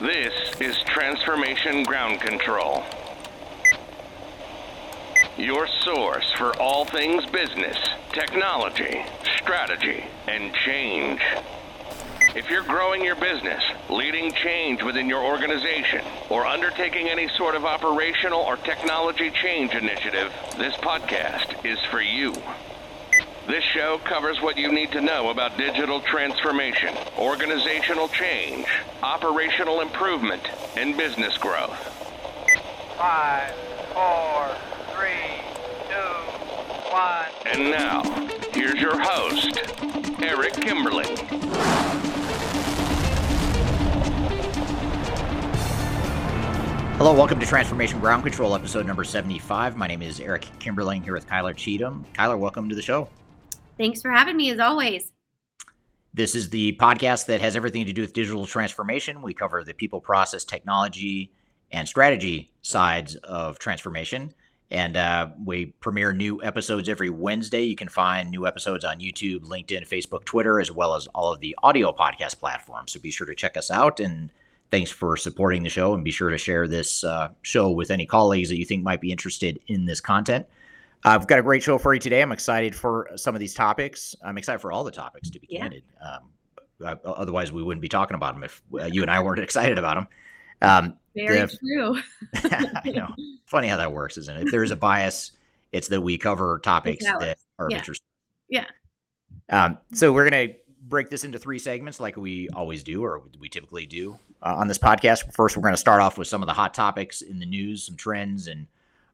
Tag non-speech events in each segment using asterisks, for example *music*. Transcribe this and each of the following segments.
This is Transformation Ground Control. Your source for all things business, technology, strategy, and change. If you're growing your business, leading change within your organization, or undertaking any sort of operational or technology change initiative, this podcast is for you. This show covers what you need to know about digital transformation, organizational change, operational improvement, and business growth. Five, four, three, two, one. And now, here's your host, Eric Kimberling. Hello, welcome to Transformation Ground Control, episode number 75. My name is Eric Kimberling here with Kyler Cheatham. Kyler, welcome to the show. Thanks for having me as always. This is the podcast that has everything to do with digital transformation. We cover the people, process, technology, and strategy sides of transformation. And uh, we premiere new episodes every Wednesday. You can find new episodes on YouTube, LinkedIn, Facebook, Twitter, as well as all of the audio podcast platforms. So be sure to check us out and thanks for supporting the show and be sure to share this uh, show with any colleagues that you think might be interested in this content. I've got a great show for you today. I'm excited for some of these topics. I'm excited for all the topics, to be yeah. candid. Um, uh, otherwise, we wouldn't be talking about them if uh, you and I weren't *laughs* excited about them. Um, Very the, true. *laughs* I know. Funny how that works, isn't it? If there's a bias, it's that we cover topics that are yeah. of interest. Yeah. Um, so we're going to break this into three segments like we always do or we typically do uh, on this podcast. First, we're going to start off with some of the hot topics in the news, some trends and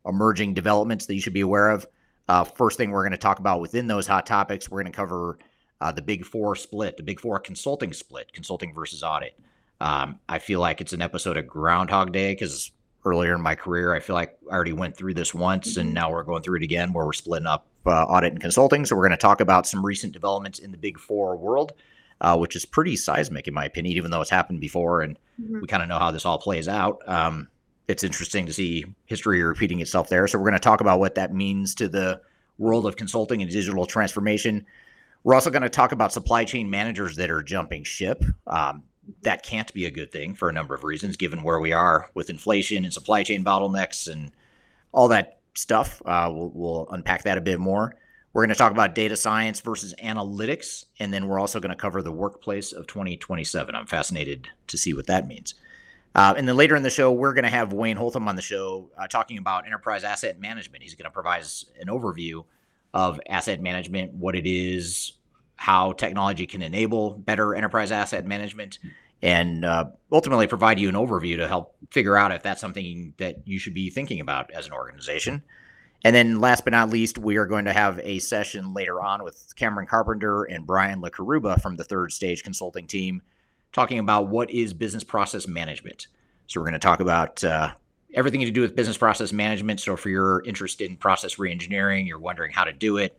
emerging developments that you should be aware of. Uh, first thing we're going to talk about within those hot topics, we're going to cover uh, the big four split, the big four consulting split, consulting versus audit. Um, I feel like it's an episode of Groundhog Day because earlier in my career, I feel like I already went through this once and mm-hmm. now we're going through it again where we're splitting up uh, audit and consulting. So we're going to talk about some recent developments in the big four world, uh, which is pretty seismic in my opinion, even though it's happened before and mm-hmm. we kind of know how this all plays out. Um, it's interesting to see history repeating itself there. So we're going to talk about what that means to the world of consulting and digital transformation. We're also going to talk about supply chain managers that are jumping ship. Um, that can't be a good thing for a number of reasons, given where we are with inflation and supply chain bottlenecks and all that stuff. Uh, we'll, we'll, unpack that a bit more. We're going to talk about data science versus analytics, and then we're also going to cover the workplace of 2027. I'm fascinated to see what that means. Uh, and then later in the show, we're going to have Wayne Holtham on the show uh, talking about enterprise asset management. He's going to provide us an overview of asset management, what it is, how technology can enable better enterprise asset management, and uh, ultimately provide you an overview to help figure out if that's something that you should be thinking about as an organization. And then last but not least, we are going to have a session later on with Cameron Carpenter and Brian LaCaruba from the third stage consulting team talking about what is business process management. So we're going to talk about uh, everything to do with business process management. So if you're interested in process reengineering, you're wondering how to do it,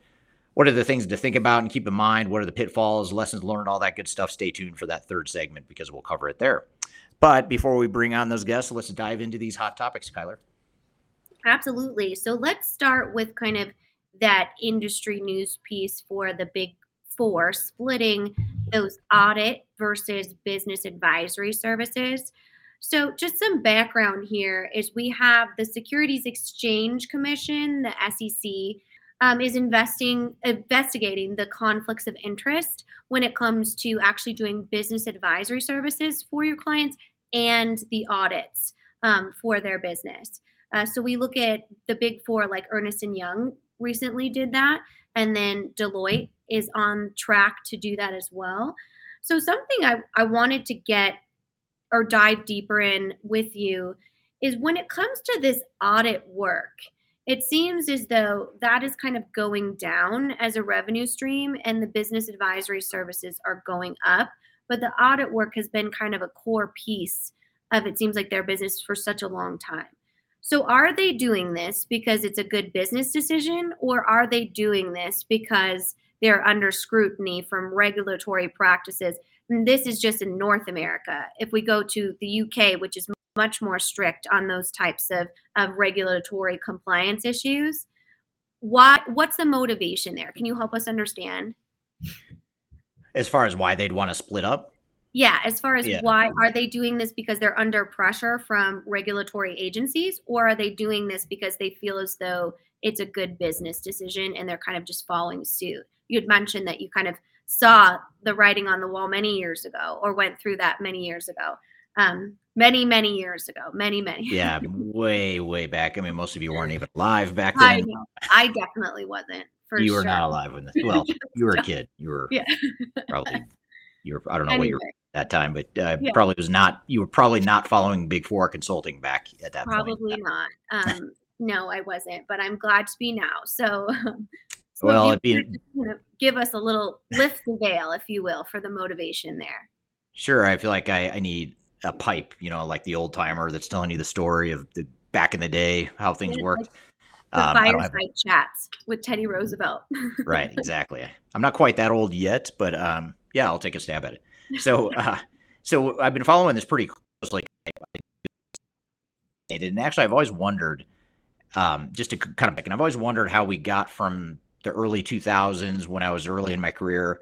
what are the things to think about and keep in mind? What are the pitfalls, lessons learned, all that good stuff? Stay tuned for that third segment because we'll cover it there. But before we bring on those guests, let's dive into these hot topics, Kyler. Absolutely. So let's start with kind of that industry news piece for the big four, splitting those audit versus business advisory services. So, just some background here is we have the Securities Exchange Commission, the SEC, um, is investing investigating the conflicts of interest when it comes to actually doing business advisory services for your clients and the audits um, for their business. Uh, so we look at the big four, like Ernst and Young recently did that, and then Deloitte is on track to do that as well. So something I, I wanted to get or dive deeper in with you is when it comes to this audit work it seems as though that is kind of going down as a revenue stream and the business advisory services are going up but the audit work has been kind of a core piece of it seems like their business for such a long time so are they doing this because it's a good business decision or are they doing this because they're under scrutiny from regulatory practices and this is just in north america if we go to the uk which is much more strict on those types of, of regulatory compliance issues. What what's the motivation there? Can you help us understand? As far as why they'd want to split up? Yeah, as far as Yeah. why are they doing this because they're under pressure from regulatory agencies, or are they doing this because they feel as though it's a good business decision and they're kind of just following suit? You had mentioned that you kind of saw the writing on the wall many years ago, or went through that many years ago, um, many many years ago, many many. Yeah, *laughs* way, way back. I mean, most of you weren't even alive back I then. know. I definitely wasn't. You were not alive when this. Well, you were a *laughs* kid. You were Yeah. probably. You were. I don't know what Anyway, at that time, but uh, Yeah. probably was not. You were probably not following Big Four consulting back at that point. probably not. *laughs* Um, no, I wasn't, but I'm glad to be now. *laughs* So, so Well, it'd be- kind of give us a little lift the veil, if you will, for the motivation there. Sure, I feel like I, I need a pipe, you know, like the old timer that's telling you the story of the back in the day, how things Yeah, worked. The Um, fireside chats with Teddy Roosevelt. right, *laughs* exactly. I'm not quite that old yet, but um, yeah, I'll take a stab at it. So, uh, so I've been following this pretty closely, and actually, I've always wondered, um, just to kind of, and I've always wondered how we got from the early 2000s when I was early in my career,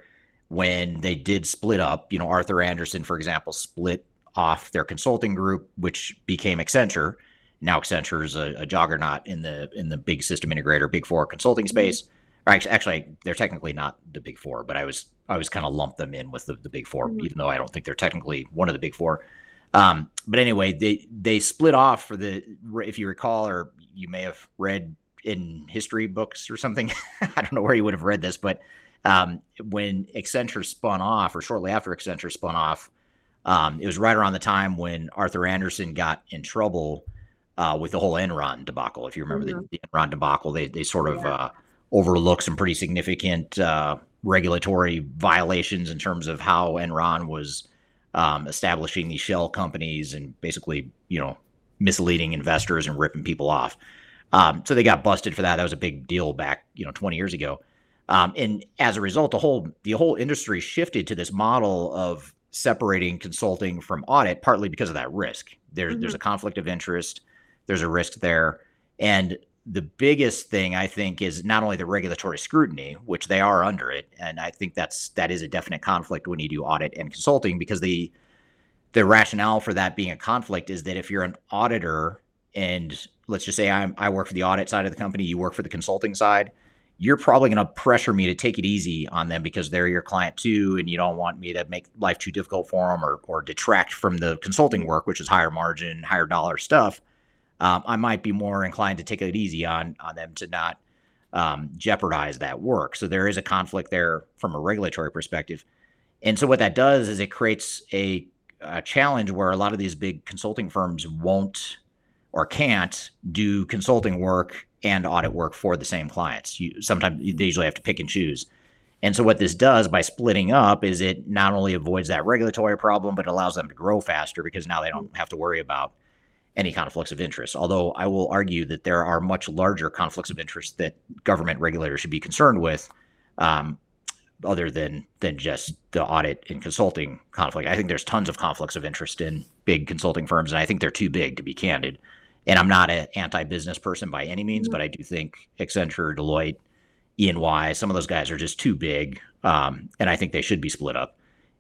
when they did split up. You know, Arthur Andersen, for example, split off their consulting group, which became Accenture. Now Accenture is a, a juggernaut in the in the big system integrator, big four consulting space. Or actually, actually, they're technically not the big four, but I was I was kind of lumped them in with the, the big 4 Mhm. even though I don't think they're technically one of the big four. Um, but anyway, they they split off for the if you recall, or you may have read in history books or something. *laughs* I don't know where you would have read this, but um, when Accenture spun off, or shortly after Accenture spun off, um, it was right around the time when Arthur Andersen got in trouble uh, with the whole Enron debacle. If you remember the, the Enron debacle, they they sort of Yeah. uh, overlooked some pretty significant uh, regulatory violations in terms of how Enron was um, establishing these shell companies and basically, you know, misleading investors and ripping people off. Um, so they got busted for that. That was a big deal back, you know, 20 years ago. Um, and as a result, the whole the whole industry shifted to this model of separating consulting from audit, partly because of that risk. There, There's a conflict of interest. There's a risk there, and the biggest thing I think is not only the regulatory scrutiny, which they are under it, and I think that's that is a definite conflict when you do audit and consulting because the the rationale for that being a conflict is that if you're an auditor and let's just say I'm, I work for the audit side of the company, you work for the consulting side, you're probably going to pressure me to take it easy on them because they're your client too, and you don't want me to make life too difficult for them or or detract from the consulting work, which is higher margin, higher dollar stuff. Um, I might be more inclined to take it easy on on them to not um, jeopardize that work. So there is a conflict there from a regulatory perspective, and so what that does is it creates a, a challenge where a lot of these big consulting firms won't or can't do consulting work and audit work for the same clients. You sometimes they usually have to pick and choose. And so what this does by splitting up is it not only avoids that regulatory problem, but allows them to grow faster because now they don't have to worry about any conflicts of interest. Although I will argue that there are much larger conflicts of interest that government regulators should be concerned with, um, other than than just the audit and consulting conflict. I think there's tons of conflicts of interest in big consulting firms, and I think they're too big to be candid. And I'm not an anti-business person by any means, but I do think Accenture, Deloitte, E&Y, some of those guys are just too big, um, and I think they should be split up.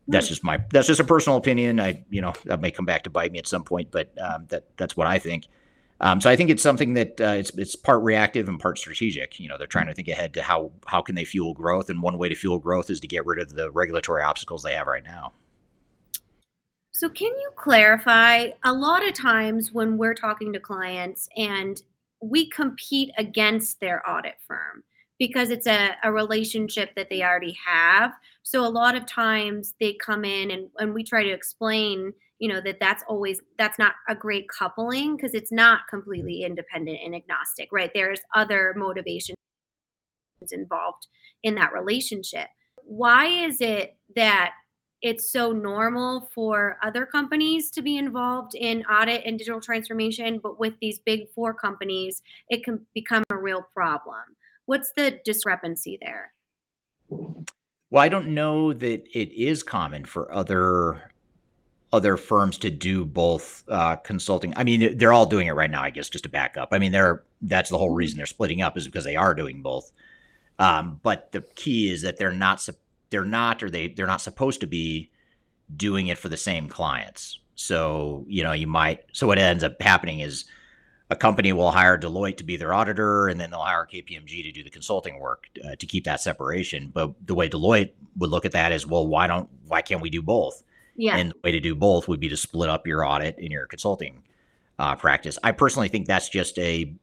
That's just my that's just a personal opinion. I you know that may come back to bite me at some point, but um, that that's what I think. Um, so I think it's something that uh, it's it's part reactive and part strategic. You know, they're trying to think ahead to how how can they fuel growth, and one way to fuel growth is to get rid of the regulatory obstacles they have right now. So, can you clarify? A lot of times when we're talking to clients and we compete against their audit firm because it's a, a relationship that they already have. So, a lot of times they come in and, and we try to explain, you know, that that's always, that's not a great coupling because it's not completely independent and agnostic, right? There's other motivations involved in that relationship. Why is it that it's so normal for other companies to be involved in audit and digital transformation, but with these big four companies, it can become a real problem. What's the discrepancy there? Well, I don't know that it is common for other other firms to do both uh, consulting. I mean, they're all doing it right now. I guess just to back up. I mean, they're that's the whole reason they're splitting up is because they are doing both. Um, but the key is that they're not they're not or they they're not supposed to be doing it for the same clients. So, you know, you might, so what ends up happening is a company will hire Deloitte to be their auditor and then they'll hire KPMG to do the consulting work uh, to keep that separation. But the way Deloitte would look at that is, well, why don't, why can't we do both? Yeah. And the way to do both would be to split up your audit and your consulting uh, practice. I personally think that's just a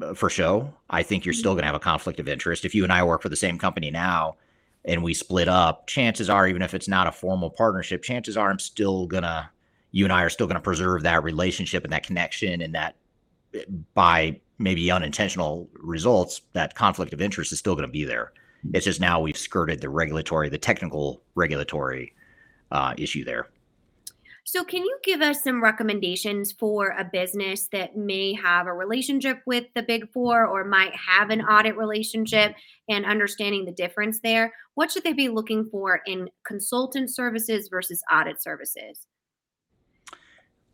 uh, for show. I think you're still going to have a conflict of interest. If you and I work for the same company now and we split up, chances are, even if it's not a formal partnership, chances are I'm still going to, you and I are still going to preserve that relationship and that connection and that by maybe unintentional results, that conflict of interest is still going to be there. It's just now we've skirted the regulatory, the technical regulatory uh, issue there. So, can you give us some recommendations for a business that may have a relationship with the Big Four or might have an audit relationship and understanding the difference there? What should they be looking for in consultant services versus audit services?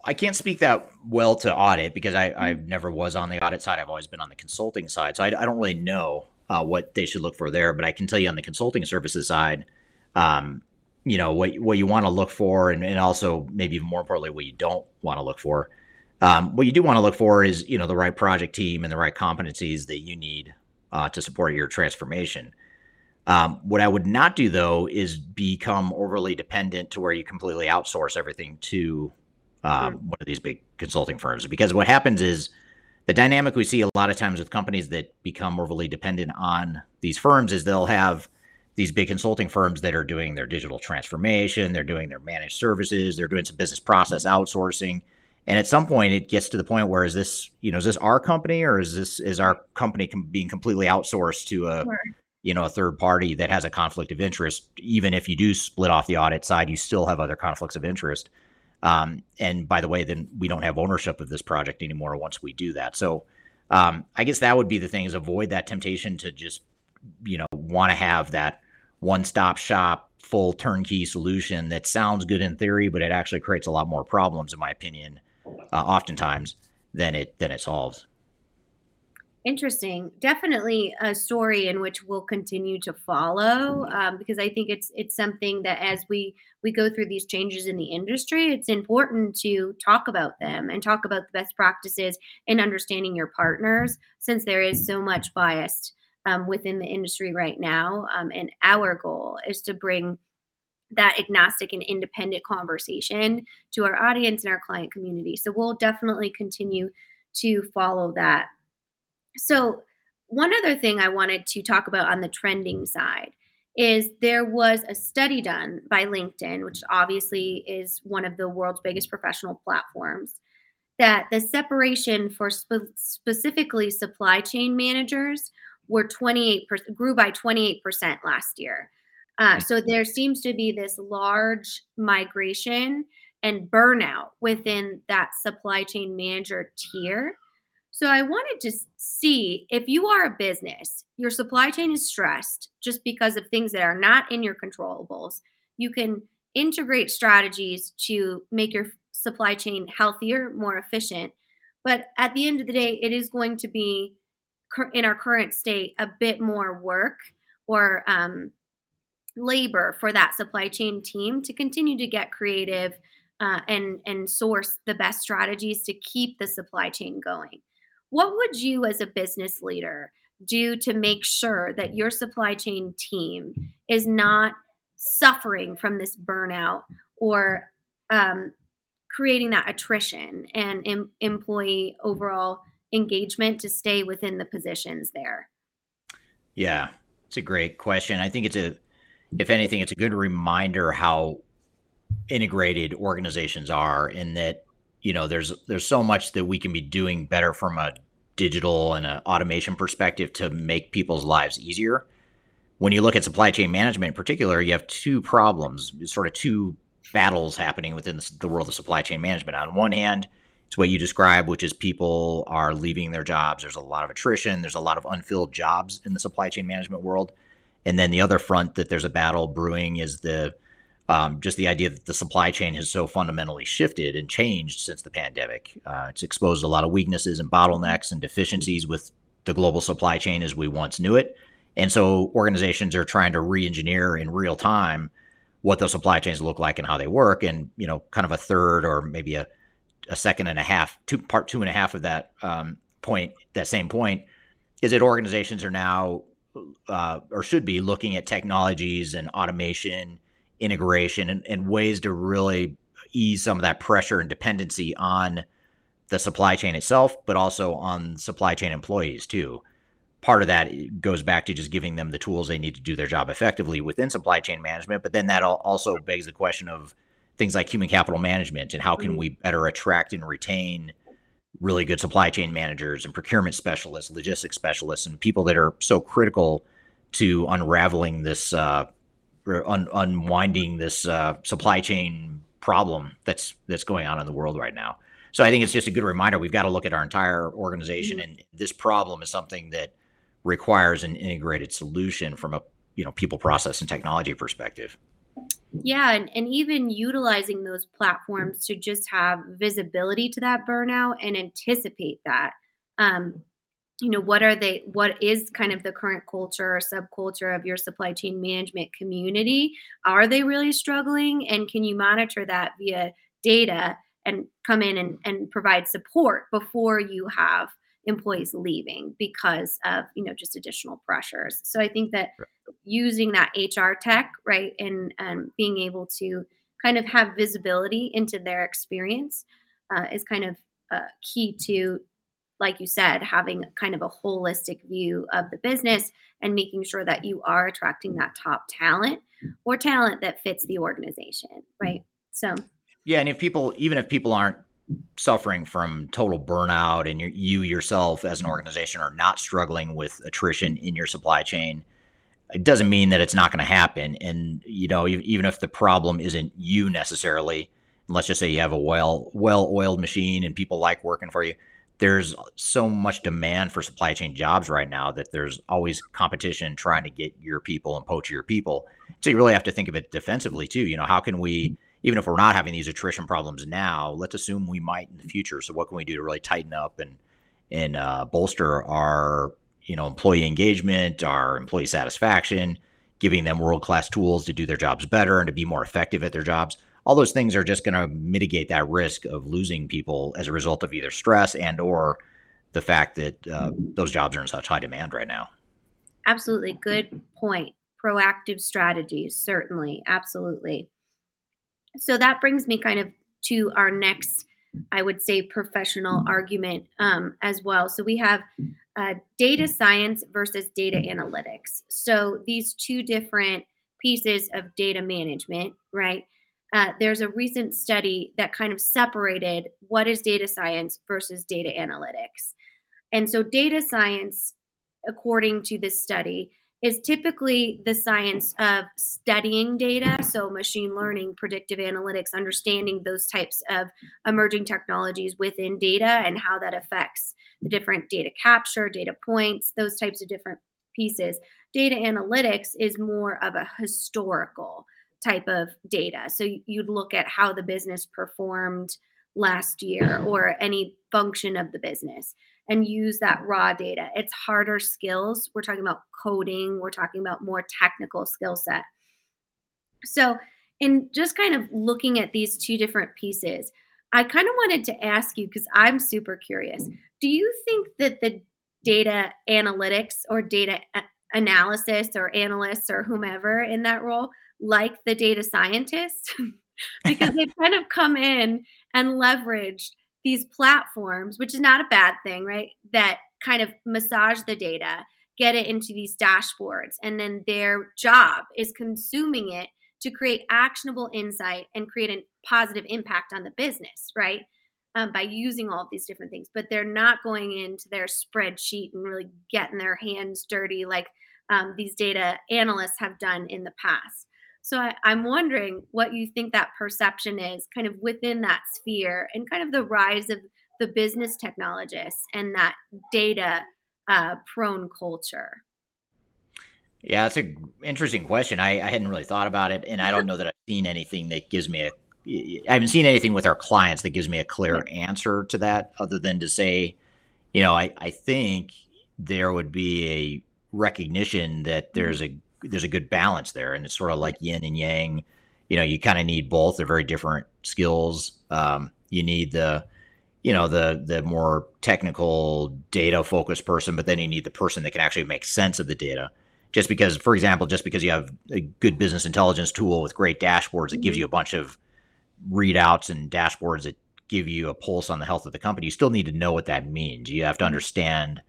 I can't speak that well to audit because I, I never was on the audit side. I've always been on the consulting side. So I, I don't really know uh, what they should look for there. But I can tell you on the consulting services side, um, you know what what you want to look for, and, and also maybe even more importantly, what you don't want to look for. Um, what you do want to look for is you know the right project team and the right competencies that you need uh, to support your transformation. Um, what I would not do though is become overly dependent to where you completely outsource everything to um, one of these big consulting firms. Because what happens is the dynamic we see a lot of times with companies that become overly dependent on these firms is they'll have these big consulting firms that are doing their digital transformation, they're doing their managed services, they're doing some business process outsourcing. And at some point, it gets to the point where is this, you know, is this our company or is this is our company com- being completely outsourced to a, sure. you know, a third party that has a conflict of interest? Even if you do split off the audit side, you still have other conflicts of interest. Um, and by the way, then we don't have ownership of this project anymore once we do that. So um, I guess that would be the thing is avoid that temptation to just, you know, want to have that one stop shop, full turnkey solution that sounds good in theory, but it actually creates a lot more problems, in my opinion, uh, oftentimes than it than it solves. Interesting. Definitely a story in which we'll continue to follow um, because I think it's it's something that as we we go through these changes in the industry, it's important to talk about them and talk about the best practices and understanding your partners since there is so much bias um, within the industry right now. Um, and our goal is to bring that agnostic and independent conversation to our audience and our client community. So we'll definitely continue to follow that. So, one other thing I wanted to talk about on the trending side is there was a study done by LinkedIn, which obviously is one of the world's biggest professional platforms, that the separation for spe- specifically supply chain managers were 28% grew by 28% last year. Uh, so there seems to be this large migration and burnout within that supply chain manager tier. So I wanted to see if you are a business, your supply chain is stressed just because of things that are not in your controllables. You can integrate strategies to make your supply chain healthier, more efficient. But at the end of the day, it is going to be in our current state a bit more work or um, labor for that supply chain team to continue to get creative uh, and and source the best strategies to keep the supply chain going what would you as a business leader do to make sure that your supply chain team is not suffering from this burnout or um, creating that attrition and em- employee overall engagement to stay within the positions there? Yeah, it's a great question. I think it's a, if anything, it's a good reminder how integrated organizations are in that, you know, there's there's so much that we can be doing better from a digital and an automation perspective to make people's lives easier. When you look at supply chain management in particular, you have two problems, sort of two battles happening within the world of supply chain management. On one hand, it's what you describe, which is people are leaving their jobs. There's a lot of attrition. There's a lot of unfilled jobs in the supply chain management world. And then the other front that there's a battle brewing is the um, just the idea that the supply chain has so fundamentally shifted and changed since the pandemic. Uh, it's exposed a lot of weaknesses and bottlenecks and deficiencies with the global supply chain as we once knew it. And so organizations are trying to re engineer in real time what those supply chains look like and how they work. And, you know, kind of a third or maybe a, a second and a half, two part two and a half of that um, point, that same point, is that organizations are now uh, or should be looking at technologies and automation, integration, and, and ways to really ease some of that pressure and dependency on the supply chain itself, but also on supply chain employees too. Part of that goes back to just giving them the tools they need to do their job effectively within supply chain management. But then that also begs the question of things like human capital management and how can mm-hmm. we better attract and retain really good supply chain managers and procurement specialists, logistics specialists, and people that are so critical to unraveling this, uh, un- unwinding this uh, supply chain problem that's that's going on in the world right now. So I think it's just a good reminder. We've got to look at our entire organization, mm-hmm. and this problem is something that requires an integrated solution from a you know people, process, and technology perspective. Yeah, and, and even utilizing those platforms to just have visibility to that burnout and anticipate that. Um, you know, what are they, what is kind of the current culture or subculture of your supply chain management community? Are they really struggling? And can you monitor that via data and come in and, and provide support before you have employees leaving because of you know just additional pressures so i think that using that hr tech right and and being able to kind of have visibility into their experience uh, is kind of uh, key to like you said having kind of a holistic view of the business and making sure that you are attracting that top talent or talent that fits the organization right? So yeah and if people even if people aren't suffering from total burnout and you yourself as an organization are not struggling with attrition in your supply chain it doesn't mean that it's not going to happen. And you know even if the problem isn't you necessarily let's just say you have a well well oiled machine and people like working for you there's so much demand for supply chain jobs right now that there's always competition trying to get your people and poach your people so you really have to think of it defensively too you know how can we even if we're not having these attrition problems now, let's assume we might in the future. So what can we do to really tighten up and and uh, bolster our you know employee engagement, our employee satisfaction, giving them world class tools to do their jobs better and to be more effective at their jobs. All those things are just going to mitigate that risk of losing people as a result of either stress and or the fact that uh, those jobs are in such high demand right now. Absolutely, good point. Proactive strategies, certainly, absolutely. So that brings me kind of to our next, I would say, professional argument um, as well. So we have uh, data science versus data analytics. So these two different pieces of data management, right? Uh, there's a recent study that kind of separated what is data science versus data analytics. And so, data science, according to this study, is typically the science of studying data. So, machine learning, predictive analytics, understanding those types of emerging technologies within data and how that affects the different data capture, data points, those types of different pieces. Data analytics is more of a historical type of data. So, you'd look at how the business performed last year or any function of the business and use that raw data. It's harder skills. We're talking about coding, we're talking about more technical skill set. So, in just kind of looking at these two different pieces, I kind of wanted to ask you because I'm super curious. Do you think that the data analytics or data analysis or analysts or whomever in that role like the data scientists? *laughs* because they've kind of come in and leveraged these platforms, which is not a bad thing, right? That kind of massage the data, get it into these dashboards, and then their job is consuming it to create actionable insight and create a positive impact on the business, right? Um, by using all of these different things, but they're not going into their spreadsheet and really getting their hands dirty like um, these data analysts have done in the past. So I, am wondering what you think that perception is kind of within that sphere and kind of the rise of the business technologists and that data uh, prone culture. Yeah, that's an interesting question. I, I hadn't really thought about it, and I don't know that I've seen anything that gives me a. I haven't seen anything with our clients that gives me a clear answer to that, other than to say, you know, I I think there would be a recognition that there's a there's a good balance there, and it's sort of like yin and yang. you know, you kind of need both. They're very different skills. Um, you need the, you know, the the more technical data focused person, but then you need the person that can actually make sense of the data. Just because, for example, just because you have a good business intelligence tool with great dashboards that gives Mhm. you a bunch of readouts and dashboards that give you a pulse on the health of the company, you still need to know what that means. You have to understand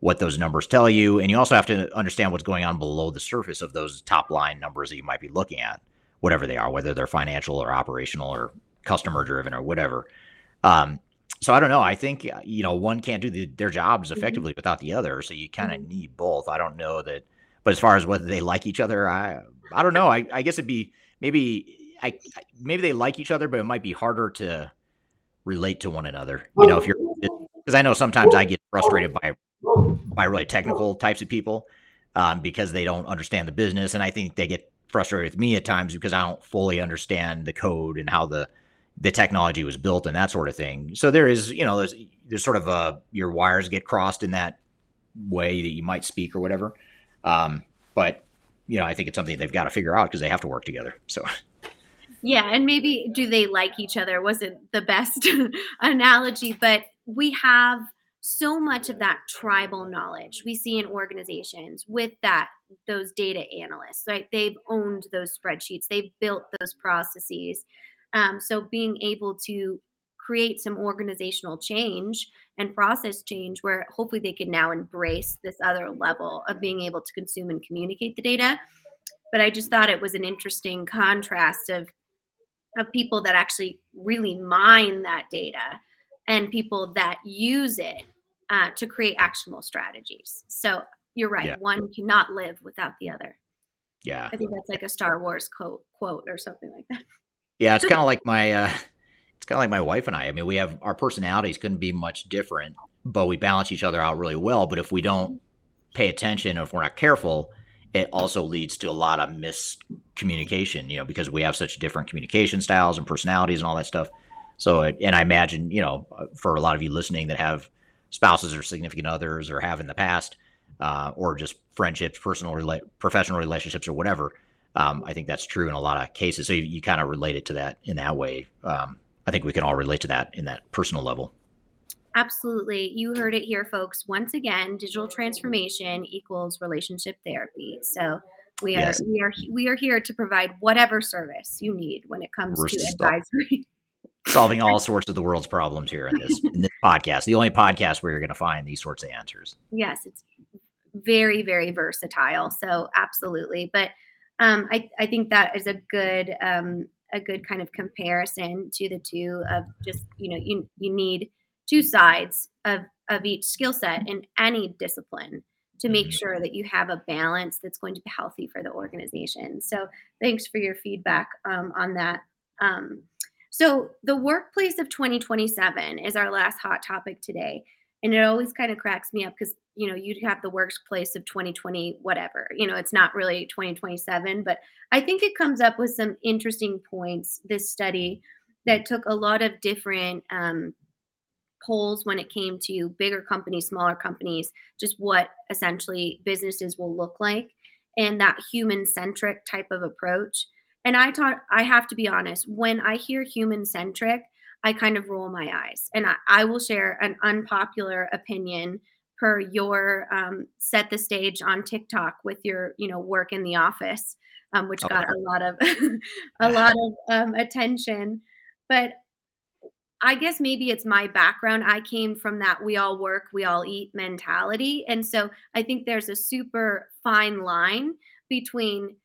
what those numbers tell you, and you also have to understand what's going on below the surface of those top line numbers that you might be looking at, whatever they are, whether they're financial or operational or customer driven or whatever. Um, so I don't know. I think uh, you know one can't do the, their jobs effectively without the other, so you kind of need both. I don't know that, but as far as whether they like each other, I I don't know. I, I guess it'd be maybe I I- maybe they like each other, but it might be harder to relate to one another. You know, if you're because I know sometimes I get *laughs* frustrated by by really technical types of people um, because they don't understand the business, and I think they get frustrated with me at times because I don't fully understand the code and how the the technology was built and that sort of thing. So there is, you know, there's there's sort of a your wires get crossed in that way that you might speak or whatever. Um, but you know, I think it's something they've got to figure out because they have to work together. So Yeah, and maybe do they like each other wasn't the best *laughs* analogy, but we have so much of that tribal knowledge we see in organizations with that those data analysts, right? They've owned those spreadsheets, they've built those processes. Um, so being able to create some organizational change and process change where hopefully they can now embrace this other level of being able to consume and communicate the data. But I just thought it was an interesting contrast of of people that actually really mine that data and people that use it uh, to create actionable strategies. So you're right. Yeah. One cannot live without the other. yeah, I think that's like a Star Wars quote, quote or something like that. yeah, it's *laughs* kind of like my uh, it's kind of like my wife and I. I mean, we have our personalities couldn't be much different, but we balance each other out really well. But if we don't pay attention, or if we're not careful, it also leads to a lot of miscommunication. You know, because we have such different communication styles and personalities and all that stuff. So, and I imagine, you know, uh, for a lot of you listening that have spouses or significant others or have in the past, uh, or just friendships, personal, rela- professional relationships, or whatever. Um, I think that's true in a lot of cases. So you, you kind of relate it to that in that way. Um, I think we can all relate to that in that personal level. Absolutely. You heard it here, folks. Once again, digital transformation equals relationship therapy. So we are Yes. we are we are here to provide whatever service you need when it comes We're to so- advisory. *laughs* Solving all sorts of the world's problems here in this *laughs* in this podcast. The only podcast where you're going to find these sorts of answers. yes, it's very, very versatile. So absolutely. But um, I, I think that is a good um, a good kind of comparison to the two of just, you know, you you need two sides of of each skill set in any discipline to make Mhm. sure that you have a balance that's going to be healthy for the organization. So thanks for your feedback um, on that. Um, so the workplace of 2027 is our last hot topic today. And it always kind of cracks me up because, you know, you'd have the workplace of 2020, whatever, you know, it's not really 2027, but I think it comes up with some interesting points. This study that took a lot of different um, polls when it came to bigger companies, smaller companies, just what essentially businesses will look like and that human centric type of approach. And I thought, I have to be honest, when I hear human centric, I kind of roll my eyes. And I, I will share an unpopular opinion per your um, set the stage on TikTok with your, you know, work in the office, um, which got a lot of *laughs* a *laughs* lot of um, attention. But I guess maybe it's my background. I came from that we all work, we all eat mentality. And so I think there's a super fine line between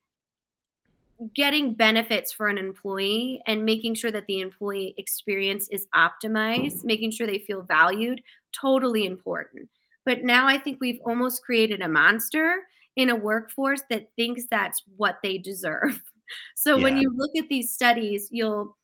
getting benefits for an employee and making sure that the employee experience is optimized, making sure they feel valued, totally important. But now I think we've almost created a monster in a workforce that thinks that's what they deserve. *laughs* So when you look at these studies, you'll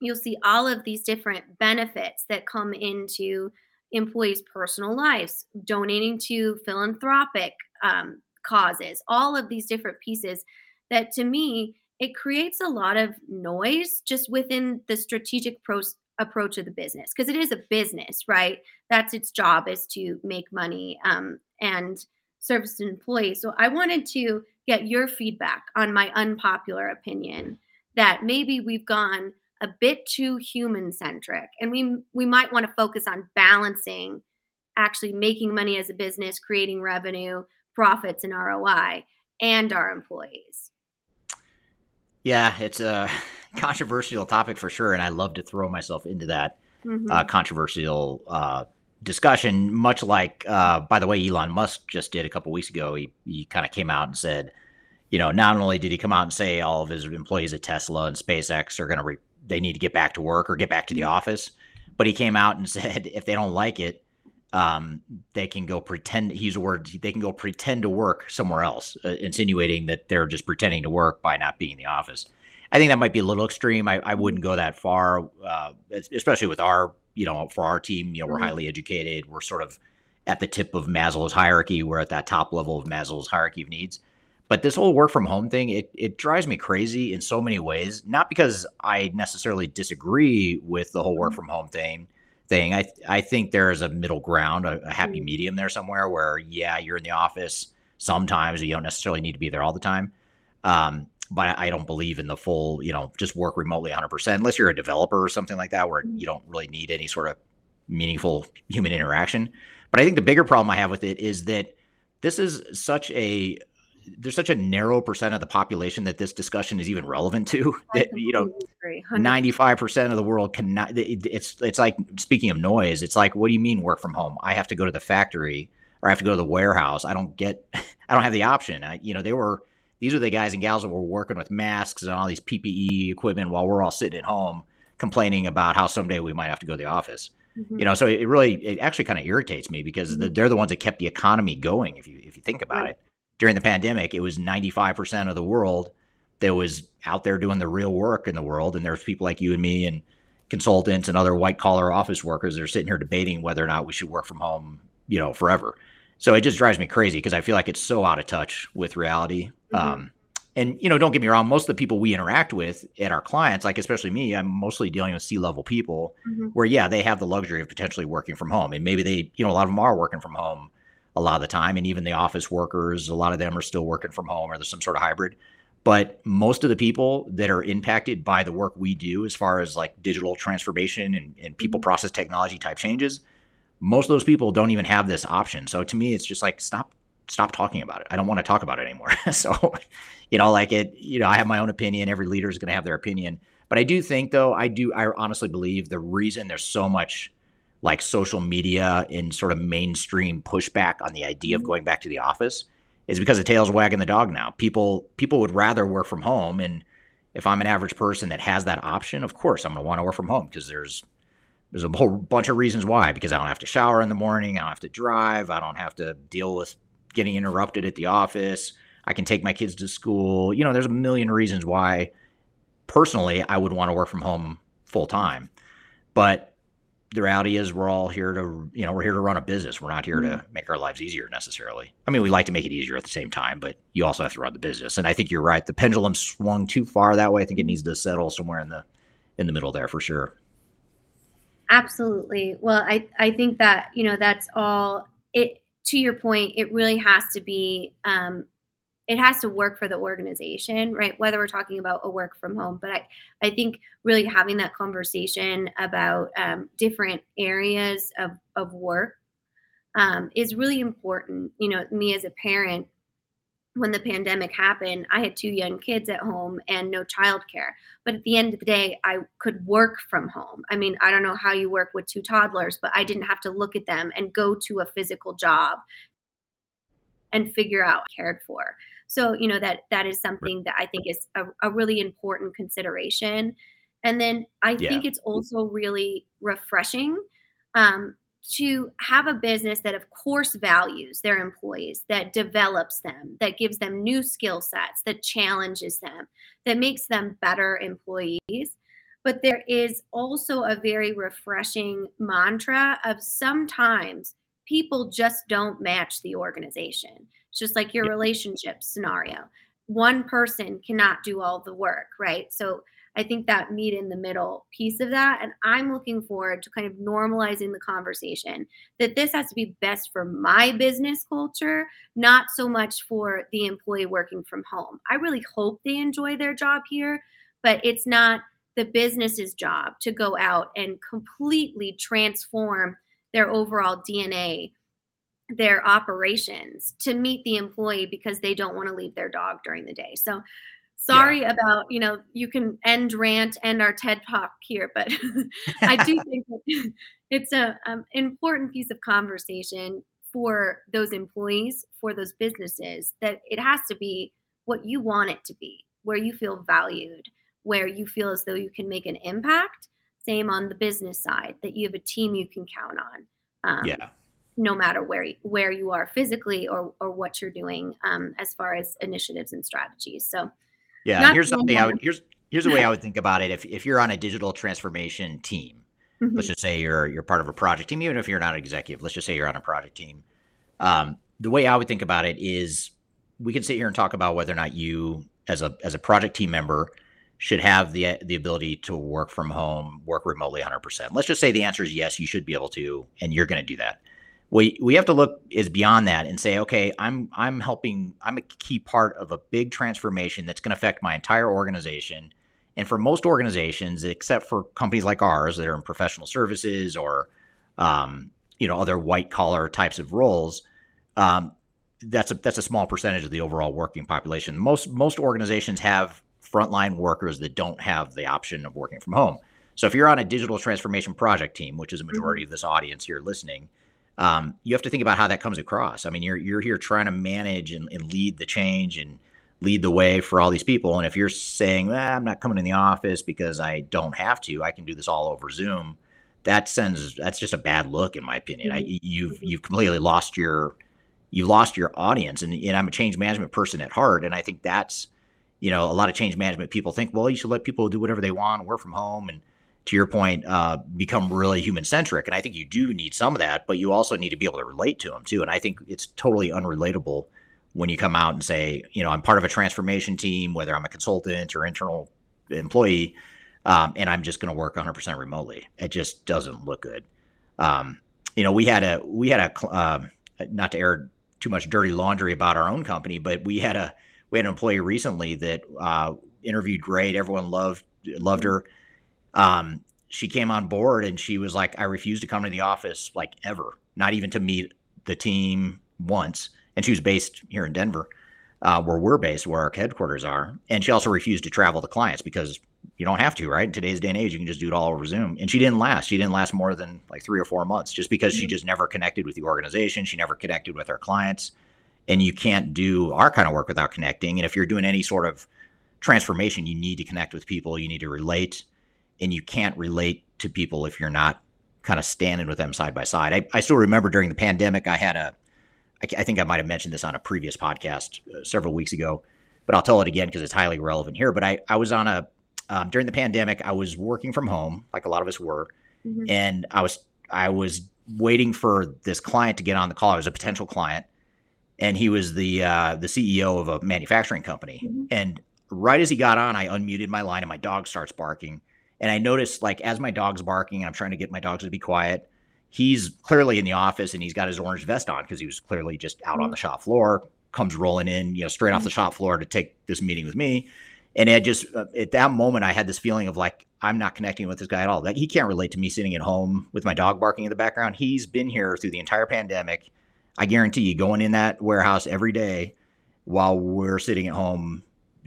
you'll see all of these different benefits that come into employees' personal lives, donating to philanthropic um, causes, all of these different pieces that to me, it creates a lot of noise just within the strategic pros- approach of the business because it is a business, right? That's its job is to make money um, and service employees. So I wanted to get your feedback on my unpopular opinion that maybe we've gone a bit too human centric and we we might want to focus on balancing actually making money as a business creating revenue profits and roi and our employees yeah it's a *laughs* controversial topic for sure and i love to throw myself into that mm-hmm. uh, controversial uh, discussion much like uh, by the way elon musk just did a couple weeks ago he, he kind of came out and said you know not only did he come out and say all of his employees at tesla and spacex are going to re- they need to get back to work or get back to the mm-hmm. office. But he came out and *laughs* said if they don't like it, um, they can go pretend. He's a word. They can go pretend to work somewhere else, uh, insinuating that they're just pretending to work by not being in the office. I think that might be a little extreme. I, I wouldn't go that far, uh, especially with our, you know, for our team. You know, we're mm-hmm. highly educated. We're sort of at the tip of Maslow's hierarchy. We're at that top level of Maslow's hierarchy of needs. But this whole work from home thing, it it drives me crazy in so many ways. Not because I necessarily disagree with the whole work mm-hmm. from home thing. Thing I I think there is a middle ground, a, a happy mm-hmm. medium there somewhere where yeah, you're in the office sometimes, you don't necessarily need to be there all the time. Um, but I don't believe in the full, you know, just work remotely 100% unless you're a developer or something like that where mm-hmm. you don't really need any sort of meaningful human interaction. But I think the bigger problem I have with it is that this is such a there's such a narrow percent of the population that this discussion is even relevant to *laughs* that you know 95% of the world cannot it's it's like speaking of noise it's like what do you mean work from home i have to go to the factory or i have to go to the warehouse i don't get *laughs* i don't have the option I, you know they were these are the guys and gals that were working with masks and all these ppe equipment while we're all sitting at home complaining about how someday we might have to go to the office mm-hmm. you know so it really it actually kind of irritates me because mm-hmm. they're the ones that kept the economy going if you if you think about right. it during the pandemic, it was 95% of the world that was out there doing the real work in the world. And there's people like you and me and consultants and other white collar office workers that are sitting here debating whether or not we should work from home, you know, forever. So it just drives me crazy because I feel like it's so out of touch with reality. Mm-hmm. Um, and you know, don't get me wrong, most of the people we interact with at our clients, like especially me, I'm mostly dealing with C-level people mm-hmm. where yeah, they have the luxury of potentially working from home. And maybe they, you know, a lot of them are working from home a lot of the time. And even the office workers, a lot of them are still working from home or there's some sort of hybrid. But most of the people that are impacted by the work we do, as far as like digital transformation and, and people mm-hmm. process technology type changes, most of those people don't even have this option. So to me, it's just like stop stop talking about it. I don't want to talk about it anymore. *laughs* so, you know, like it, you know, I have my own opinion. Every leader is going to have their opinion. But I do think though, I do I honestly believe the reason there's so much like social media and sort of mainstream pushback on the idea of mm-hmm. going back to the office is because the tail's wagging the dog now. People people would rather work from home and if I'm an average person that has that option, of course I'm going to want to work from home because there's there's a whole bunch of reasons why because I don't have to shower in the morning, I don't have to drive, I don't have to deal with getting interrupted at the office. I can take my kids to school. You know, there's a million reasons why personally I would want to work from home full time. But the reality is we're all here to you know we're here to run a business. We're not here to mm-hmm. make our lives easier necessarily. I mean we like to make it easier at the same time but you also have to run the business. And i think you're right. The pendulum swung too far that way. I think it needs to settle somewhere in the in the middle there for sure. Absolutely. Well i i think that you know that's all it to your point it really has to be um it has to work for the organization, right? Whether we're talking about a work from home, but I, I think really having that conversation about um, different areas of, of work um, is really important. You know, me as a parent, when the pandemic happened, I had two young kids at home and no childcare. But at the end of the day, I could work from home. I mean, I don't know how you work with two toddlers, but I didn't have to look at them and go to a physical job and figure out cared for. So, you know, that that is something that I think is a, a really important consideration. And then I yeah. think it's also really refreshing um, to have a business that, of course, values their employees, that develops them, that gives them new skill sets, that challenges them, that makes them better employees. But there is also a very refreshing mantra of sometimes people just don't match the organization. It's just like your relationship scenario. One person cannot do all the work, right? So I think that meet in the middle piece of that. And I'm looking forward to kind of normalizing the conversation that this has to be best for my business culture, not so much for the employee working from home. I really hope they enjoy their job here, but it's not the business's job to go out and completely transform their overall DNA, their operations to meet the employee because they don't want to leave their dog during the day. So sorry yeah. about, you know, you can end rant and our TED talk here, but *laughs* I do *laughs* think *laughs* it's a um, important piece of conversation for those employees, for those businesses, that it has to be what you want it to be, where you feel valued, where you feel as though you can make an impact. Same on the business side, that you have a team you can count on. Um, yeah. No matter where where you are physically or or what you're doing, um, as far as initiatives and strategies. So, yeah. Here's something I would here's here's a way I would think about it. If if you're on a digital transformation team, mm-hmm. let's just say you're you're part of a project team, even if you're not an executive, let's just say you're on a project team. Um, the way I would think about it is we can sit here and talk about whether or not you as a as a project team member should have the the ability to work from home, work remotely 100%. Let's just say the answer is yes, you should be able to and you're going to do that. We we have to look is beyond that and say, okay, I'm I'm helping I'm a key part of a big transformation that's going to affect my entire organization. And for most organizations, except for companies like ours that are in professional services or um, you know other white collar types of roles, um, that's a that's a small percentage of the overall working population. Most most organizations have frontline workers that don't have the option of working from home. So if you're on a digital transformation project team, which is a majority mm-hmm. of this audience here listening, um, you have to think about how that comes across. I mean, you're you're here trying to manage and, and lead the change and lead the way for all these people. And if you're saying, ah, I'm not coming in the office because I don't have to, I can do this all over Zoom. That sends that's just a bad look, in my opinion. I, mm-hmm. you've mm-hmm. you've completely lost your you lost your audience. And, and I'm a change management person at heart, and I think that's you know, a lot of change management people think, well, you should let people do whatever they want, work from home, and to your point, uh, become really human centric. And I think you do need some of that, but you also need to be able to relate to them too. And I think it's totally unrelatable when you come out and say, you know, I'm part of a transformation team, whether I'm a consultant or internal employee, um, and I'm just going to work 100% remotely. It just doesn't look good. Um, you know, we had a we had a uh, not to air too much dirty laundry about our own company, but we had a we had an employee recently that uh, interviewed great. Everyone loved loved her. Um, she came on board and she was like, I refuse to come to the office like ever, not even to meet the team once. And she was based here in Denver, uh, where we're based, where our headquarters are. And she also refused to travel to clients because you don't have to, right? In today's day and age, you can just do it all over Zoom. And she didn't last. She didn't last more than like three or four months just because she mm-hmm. just never connected with the organization. She never connected with her clients and you can't do our kind of work without connecting. And if you're doing any sort of transformation, you need to connect with people, you need to relate, and you can't relate to people if you're not kind of standing with them side by side. I, I still remember during the pandemic, I had a, I, I think I might have mentioned this on a previous podcast uh, several weeks ago, but I'll tell it again because it's highly relevant here. But I, I was on a, um, during the pandemic, I was working from home, like a lot of us were, mm-hmm. and I was, I was waiting for this client to get on the call. I was a potential client and he was the uh, the CEO of a manufacturing company. Mm-hmm. And right as he got on, I unmuted my line, and my dog starts barking. And I noticed, like, as my dog's barking, I'm trying to get my dogs to be quiet. He's clearly in the office, and he's got his orange vest on because he was clearly just out mm-hmm. on the shop floor. Comes rolling in, you know, straight off the mm-hmm. shop floor to take this meeting with me. And it just uh, at that moment, I had this feeling of like I'm not connecting with this guy at all. That he can't relate to me sitting at home with my dog barking in the background. He's been here through the entire pandemic I guarantee you, going in that warehouse every day while we're sitting at home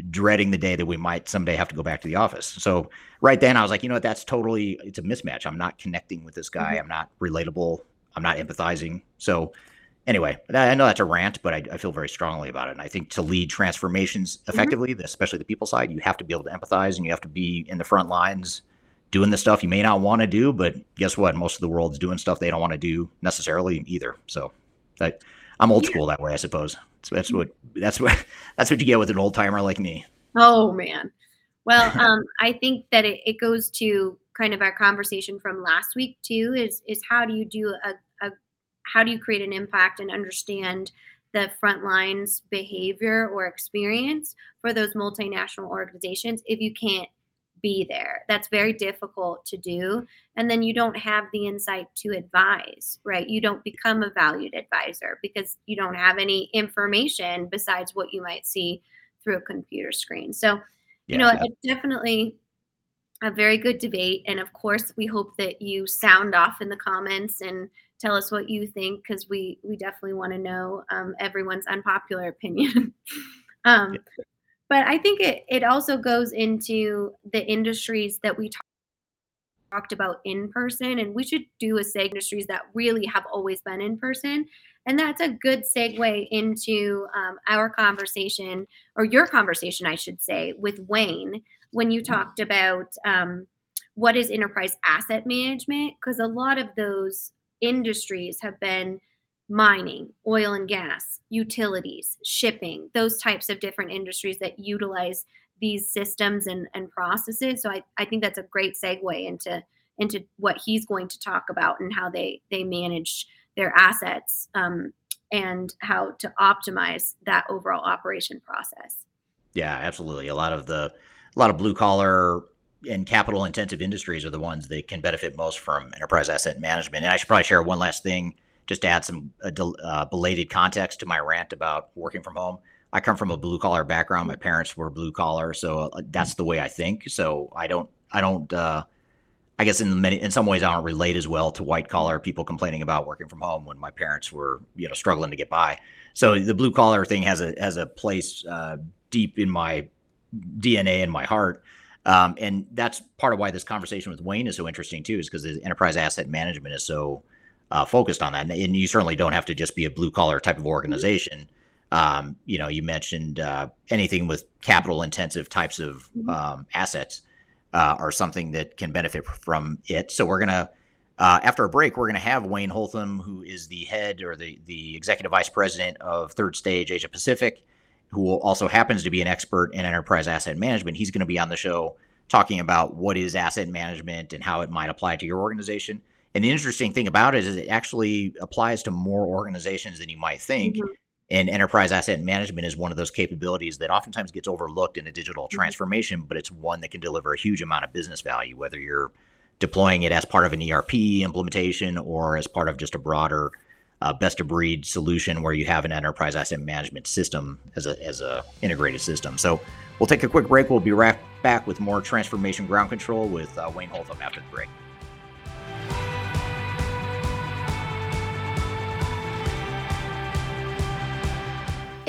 dreading the day that we might someday have to go back to the office. So right then I was like, you know what, that's totally it's a mismatch. I'm not connecting with this guy. Mm-hmm. I'm not relatable. I'm not empathizing. So anyway, I know that's a rant, but I, I, feel very strongly about it. And I think to lead transformations mm-hmm. effectively, mm-hmm. especially the people side, you have to be able to empathize and you have to be in the front lines doing the stuff you may not want to do, but guess what? Most of the world's doing stuff they don't want to do necessarily either. So I, I'm old school that way, I suppose. So that's what that's what *laughs* that's what you get with an old timer like me. Oh man. Well, *laughs* um, I think that it, it goes to kind of our conversation from last week too. Is is how do you do a, a how do you create an impact and understand the front lines behavior or experience for those multinational organizations if you can't be there. That's very difficult to do. And then you don't have the insight to advise, right? You don't become a valued advisor because you don't have any information besides what you might see through a computer screen. So you know, it's definitely a very good debate. And of course, we hope that you sound off in the comments and tell us what you think because we we definitely want to know um, everyone's unpopular opinion. *laughs* um, but I think it it also goes into the industries that we talk, talked about in person, and we should do a say industries that really have always been in person. And that's a good segue into um, our conversation, or your conversation, I should say, with Wayne when you talked about um, what is enterprise asset management, because a lot of those industries have been mining, oil and gas, utilities, shipping, those types of different industries that utilize these systems and, and processes. So I, I think that's a great segue into into what he's going to talk about and how they they manage their assets um, and how to optimize that overall operation process. Yeah, absolutely. A lot of the a lot of blue collar and capital intensive industries are the ones that can benefit most from enterprise asset management. And I should probably share one last thing just to add some uh, uh, belated context to my rant about working from home. I come from a blue collar background. My parents were blue collar, so uh, that's the way I think. So I don't, I don't, uh, I guess in many, in some ways, I don't relate as well to white collar people complaining about working from home when my parents were, you know, struggling to get by. So the blue collar thing has a has a place uh, deep in my DNA in my heart. Um, and that's part of why this conversation with Wayne is so interesting too, is because the enterprise asset management is so uh, focused on that. And and, you certainly don't have to just be a blue collar type of organization. Um, you know, you mentioned uh, anything with capital intensive types of mm-hmm. um, assets uh, are something that can benefit from it. So we're gonna. Uh, after a break, we're going to have Wayne Holtham, who is the head or the, the executive vice president of Third Stage Asia Pacific who also happens to be an expert in enterprise asset management. He's going to be on the show talking about what is asset management and how it might apply to your organization. And the interesting thing about it is it actually applies to more organizations than you might think. Mm-hmm. And enterprise asset management is one of those capabilities that oftentimes gets overlooked in a digital mm-hmm. transformation, but it's one that can deliver a huge amount of business value, whether you're deploying it as part of an ERP implementation or as part of just a broader uh, best of breed solution where you have an enterprise asset management system as a as a integrated system. So we'll take a quick break. We'll be right back with more transformation ground control with uh, Wayne Holtham after the break.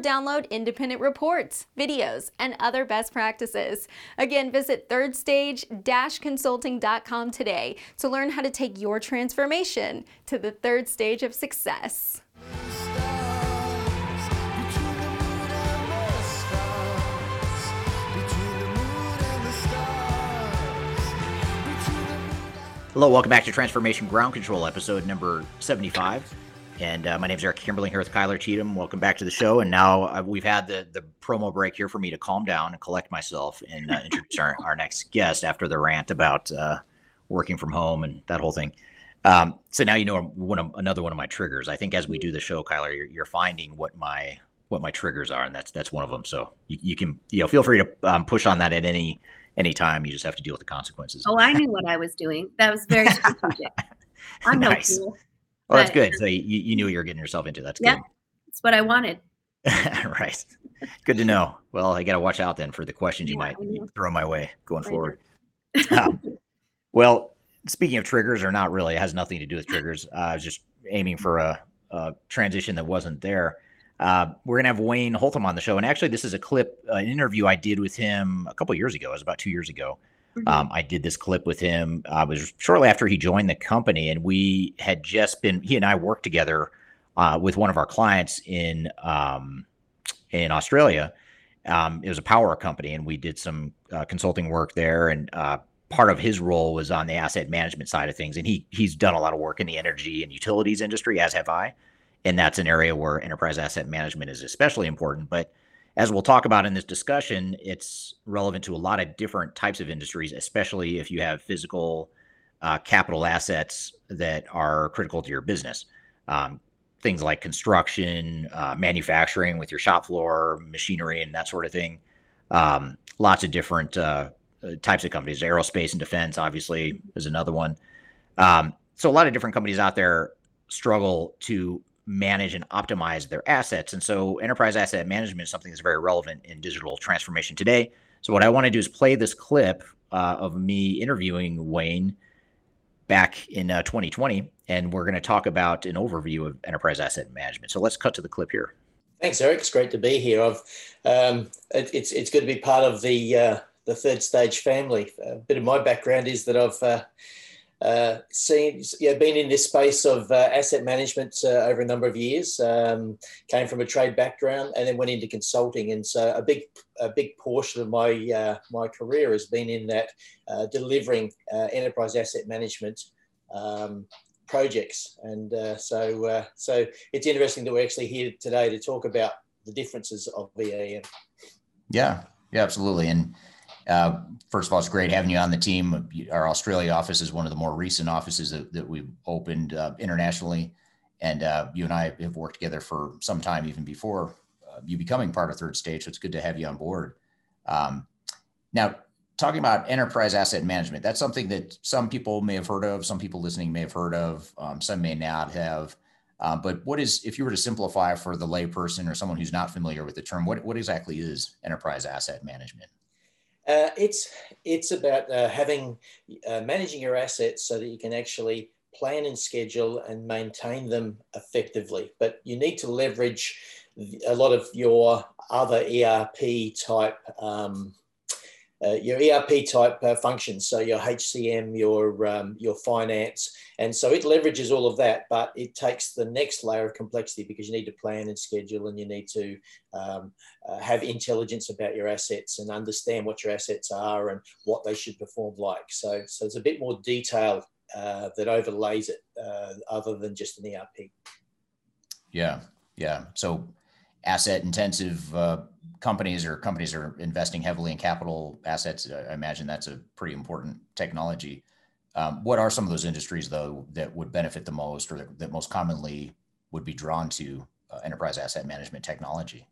download independent reports, videos, and other best practices. Again, visit thirdstage-consulting.com today to learn how to take your transformation to the third stage of success. Hello, welcome back to Transformation Ground Control, episode number 75. And uh, my name is Eric Kimberling here with Kyler Cheatham. Welcome back to the show. And now uh, we've had the the promo break here for me to calm down and collect myself and uh, introduce our, our next guest after the rant about uh, working from home and that whole thing. Um, so now you know one of, another one of my triggers. I think as we do the show, Kyler, you're, you're finding what my what my triggers are, and that's that's one of them. So you, you can you know feel free to um, push on that at any any time. You just have to deal with the consequences. Oh, I knew what I was doing. That was very strategic. *laughs* I'm nice. no fool. Well, that's good. So you, you knew what you were getting yourself into. That's yeah, good. That's what I wanted. *laughs* right. Good to know. Well, I got to watch out then for the questions you might throw my way going forward. Um, well, speaking of triggers, or not really, it has nothing to do with triggers. Uh, I was just aiming for a, a transition that wasn't there. Uh, we're gonna have Wayne Holtham on the show, and actually, this is a clip, uh, an interview I did with him a couple years ago. It was about two years ago. Um, I did this clip with him. Uh, was shortly after he joined the company, and we had just been. He and I worked together uh, with one of our clients in um, in Australia. Um, it was a power company, and we did some uh, consulting work there. And uh, part of his role was on the asset management side of things. And he he's done a lot of work in the energy and utilities industry, as have I. And that's an area where enterprise asset management is especially important. But as we'll talk about in this discussion, it's relevant to a lot of different types of industries, especially if you have physical uh, capital assets that are critical to your business. Um, things like construction, uh, manufacturing with your shop floor, machinery, and that sort of thing. Um, lots of different uh, uh types of companies. Aerospace and defense, obviously, is another one. Um, so a lot of different companies out there struggle to manage and optimize their assets. And so enterprise asset management is something that's very relevant in digital transformation today. So what I want to do is play this clip uh, of me interviewing Wayne back in uh, 2020, and we're going to talk about an overview of enterprise asset management. So let's cut to the clip here. Thanks, Eric. It's great to be here. I've um, it, it's it's good to be part of the uh, the third stage family. A bit of my background is that I've uh, uh, seen, yeah, been in this space of uh, asset management uh, over a number of years. Um, came from a trade background and then went into consulting, and so a big, a big portion of my uh, my career has been in that uh, delivering uh, enterprise asset management um, projects. And so, so it's interesting that we're actually here today to talk about the differences of EAM. Yeah, yeah, absolutely, and uh, first of all, it's great having you on the team. Our Australia office is one of the more recent offices that, that we've opened uh, internationally. And uh, you and I have worked together for some time, even before uh, you becoming part of Third Stage. So it's good to have you on board. Um, now, talking about enterprise asset management, that's something that some people may have heard of, some people listening may have heard of, um, some may not have. Uh, but what is, if you were to simplify for the layperson or someone who's not familiar with the term, what, what exactly is enterprise asset management? Uh, it's it's about uh, having uh, managing your assets so that you can actually plan and schedule and maintain them effectively. But you need to leverage a lot of your other ERP type um, uh, your ERP type uh, functions, so your HCM, your um, your finance, and so it leverages all of that, but it takes the next layer of complexity because you need to plan and schedule, and you need to um, uh, have intelligence about your assets and understand what your assets are and what they should perform like. So, so it's a bit more detail uh, that overlays it, uh, other than just an ERP. Yeah, yeah. So asset intensive uh, companies or companies are investing heavily in capital assets. I imagine that's a pretty important technology. Um, what are some of those industries though that would benefit the most or that, most commonly would be drawn to uh, enterprise asset management technology?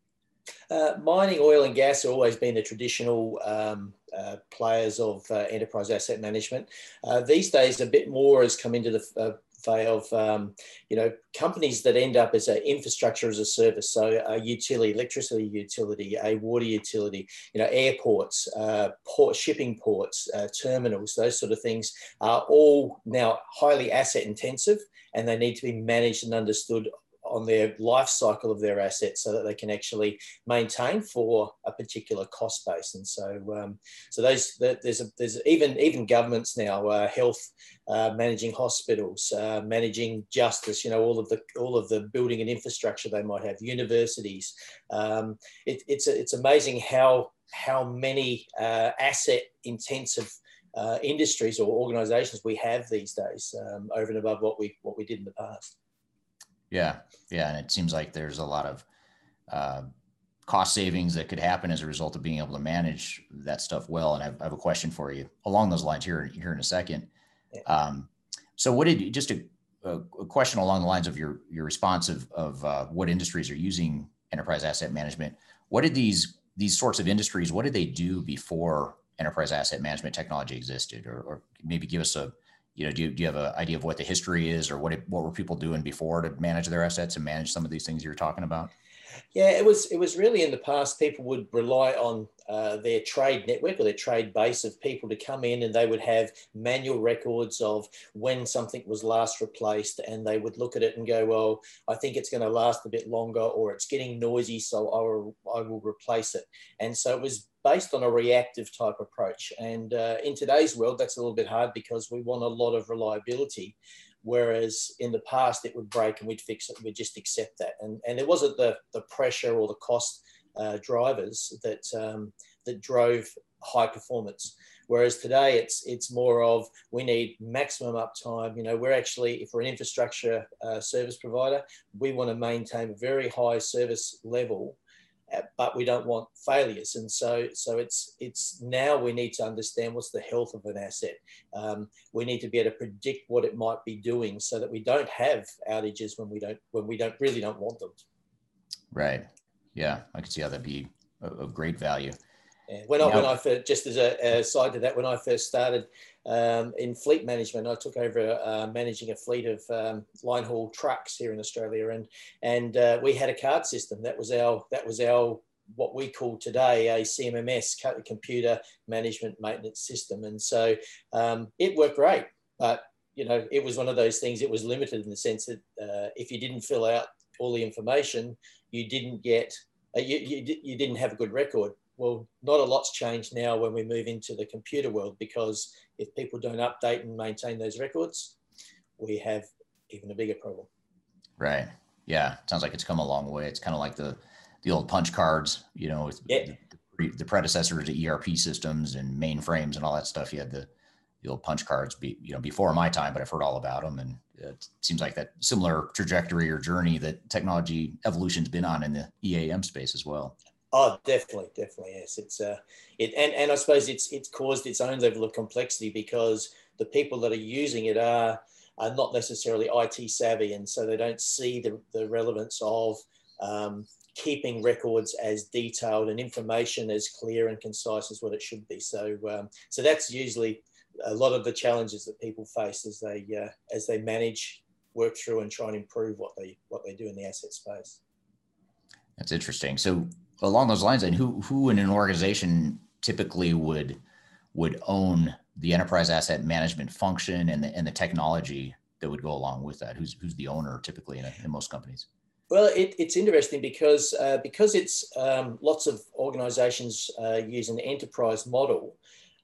Uh, mining, oil, and gas have always been the traditional um, uh, players of uh, enterprise asset management. Uh, these days, a bit more has come into the uh, of um, you know companies that end up as an infrastructure as a service so a utility electricity utility a water utility you know airports uh, port shipping ports uh, terminals those sort of things are all now highly asset intensive and they need to be managed and understood on their life cycle of their assets so that they can actually maintain for a particular cost base. And so, um, so those there's a, there's even even governments now, uh, health, uh, managing hospitals, uh, managing justice. You know, all of the all of the building and infrastructure they might have, universities. Um, it, it's it's amazing how how many uh, asset intensive uh, industries or organizations we have these days um, over and above what we what we did in the past. Yeah, yeah, and it seems like there's a lot of uh, cost savings that could happen as a result of being able to manage that stuff well. And I have, I have a question for you along those lines here here in a second. Um, so, what did you just a, a, question along the lines of your your response of, of uh, what industries are using enterprise asset management? What did these these sorts of industries? What did they do before enterprise asset management technology existed, or, or maybe give us a you know, do you, do you have an idea of what the history is or what, it, what were people doing before to manage their assets and manage some of these things you're talking about? Yeah, it was it was really in the past. People would rely on uh, their trade network or their trade base of people to come in, and they would have manual records of when something was last replaced, and they would look at it and go, "Well, I think it's going to last a bit longer, or it's getting noisy, so I will I will replace it." And so it was based on a reactive type approach. And uh, in today's world, that's a little bit hard because we want a lot of reliability. Whereas in the past, it would break and we'd fix it, we'd just accept that. And, and it wasn't the, the pressure or the cost uh, drivers that, um, that drove high performance. Whereas today it's it's more of we need maximum uptime. You know, we're actually if we're an infrastructure uh, service provider, we want to maintain a very high service level but we don't want failures. And so, so it's it's now we need to understand what's the health of an asset. Um, we need to be able to predict what it might be doing, so that we don't have outages when we don't when we don't really don't want them. Right. Yeah, I can see how that'd be of great value. Yeah. When I when I first, just as a, a, side to that, when I first started um, in fleet management, I took over uh, managing a fleet of um, line haul trucks here in Australia, and and uh, we had a card system. That was our that was our what we call today a CMMS computer management maintenance system, and so um, it worked great. But you know, it was one of those things. It was limited in the sense that uh, if you didn't fill out all the information, you didn't get uh, you, you, you didn't have a good record well, not a lot's changed now when we move into the computer world because if people don't update and maintain those records, we have even a bigger problem. Right. Yeah. Sounds like it's come a long way. It's kind of like the the old punch cards, you know, yeah. the, the predecessors to ERP systems and mainframes and all that stuff. You had the the old punch cards, be, you know, before my time, but I've heard all about them, and it seems like that similar trajectory or journey that technology evolution's been on in the EAM space as well. Oh, definitely, definitely, yes. It's uh, it and and I suppose it's it's caused its own level of complexity because the people that are using it are are not necessarily IT savvy, and so they don't see the the relevance of um, keeping records as detailed and information as clear and concise as what it should be. So um, so that's usually a lot of the challenges that people face as they uh, as they manage, work through, and try and improve what they what they do in the asset space. That's interesting. So along those lines, and who who in an organization typically would would own the enterprise asset management function and the and the technology that would go along with that? Who's who's the owner typically in, a, in most companies? Well, it, it's interesting because uh, because it's um, lots of organisations uh, use an enterprise model.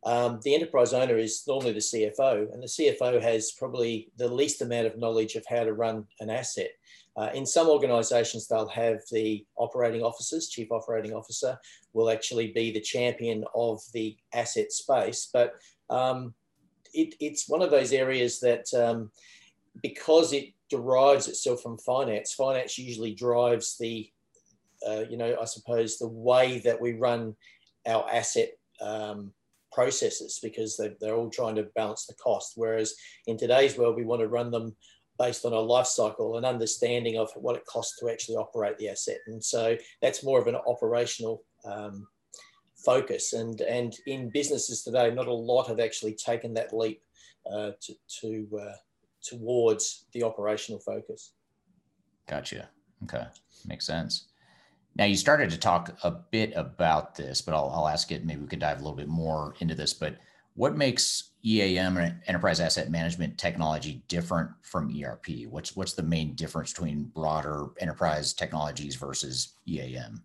Um, the enterprise owner is normally the CFO, and the CFO has probably the least amount of knowledge of how to run an asset. Uh, in some organizations, they'll have the operating officers, chief operating officer, will actually be the champion of the asset space. But um, it, it's one of those areas that um, because it derives itself from finance, finance usually drives the, uh, you know, I suppose the way that we run our asset um, processes because they, they're all trying to balance the cost. Whereas in today's world, we want to run them based on a life cycle and understanding of what it costs to actually operate the asset. And so that's more of an operational um, focus. And, and in businesses today, not a lot have actually taken that leap uh, to, to uh, towards the operational focus. Gotcha. Okay. Makes sense. Now you started to talk a bit about this, but I'll, I'll ask it. Maybe we could dive a little bit more into this, but what makes EAM and enterprise asset management technology different from ERP? What's what's the main difference between broader enterprise technologies versus EAM?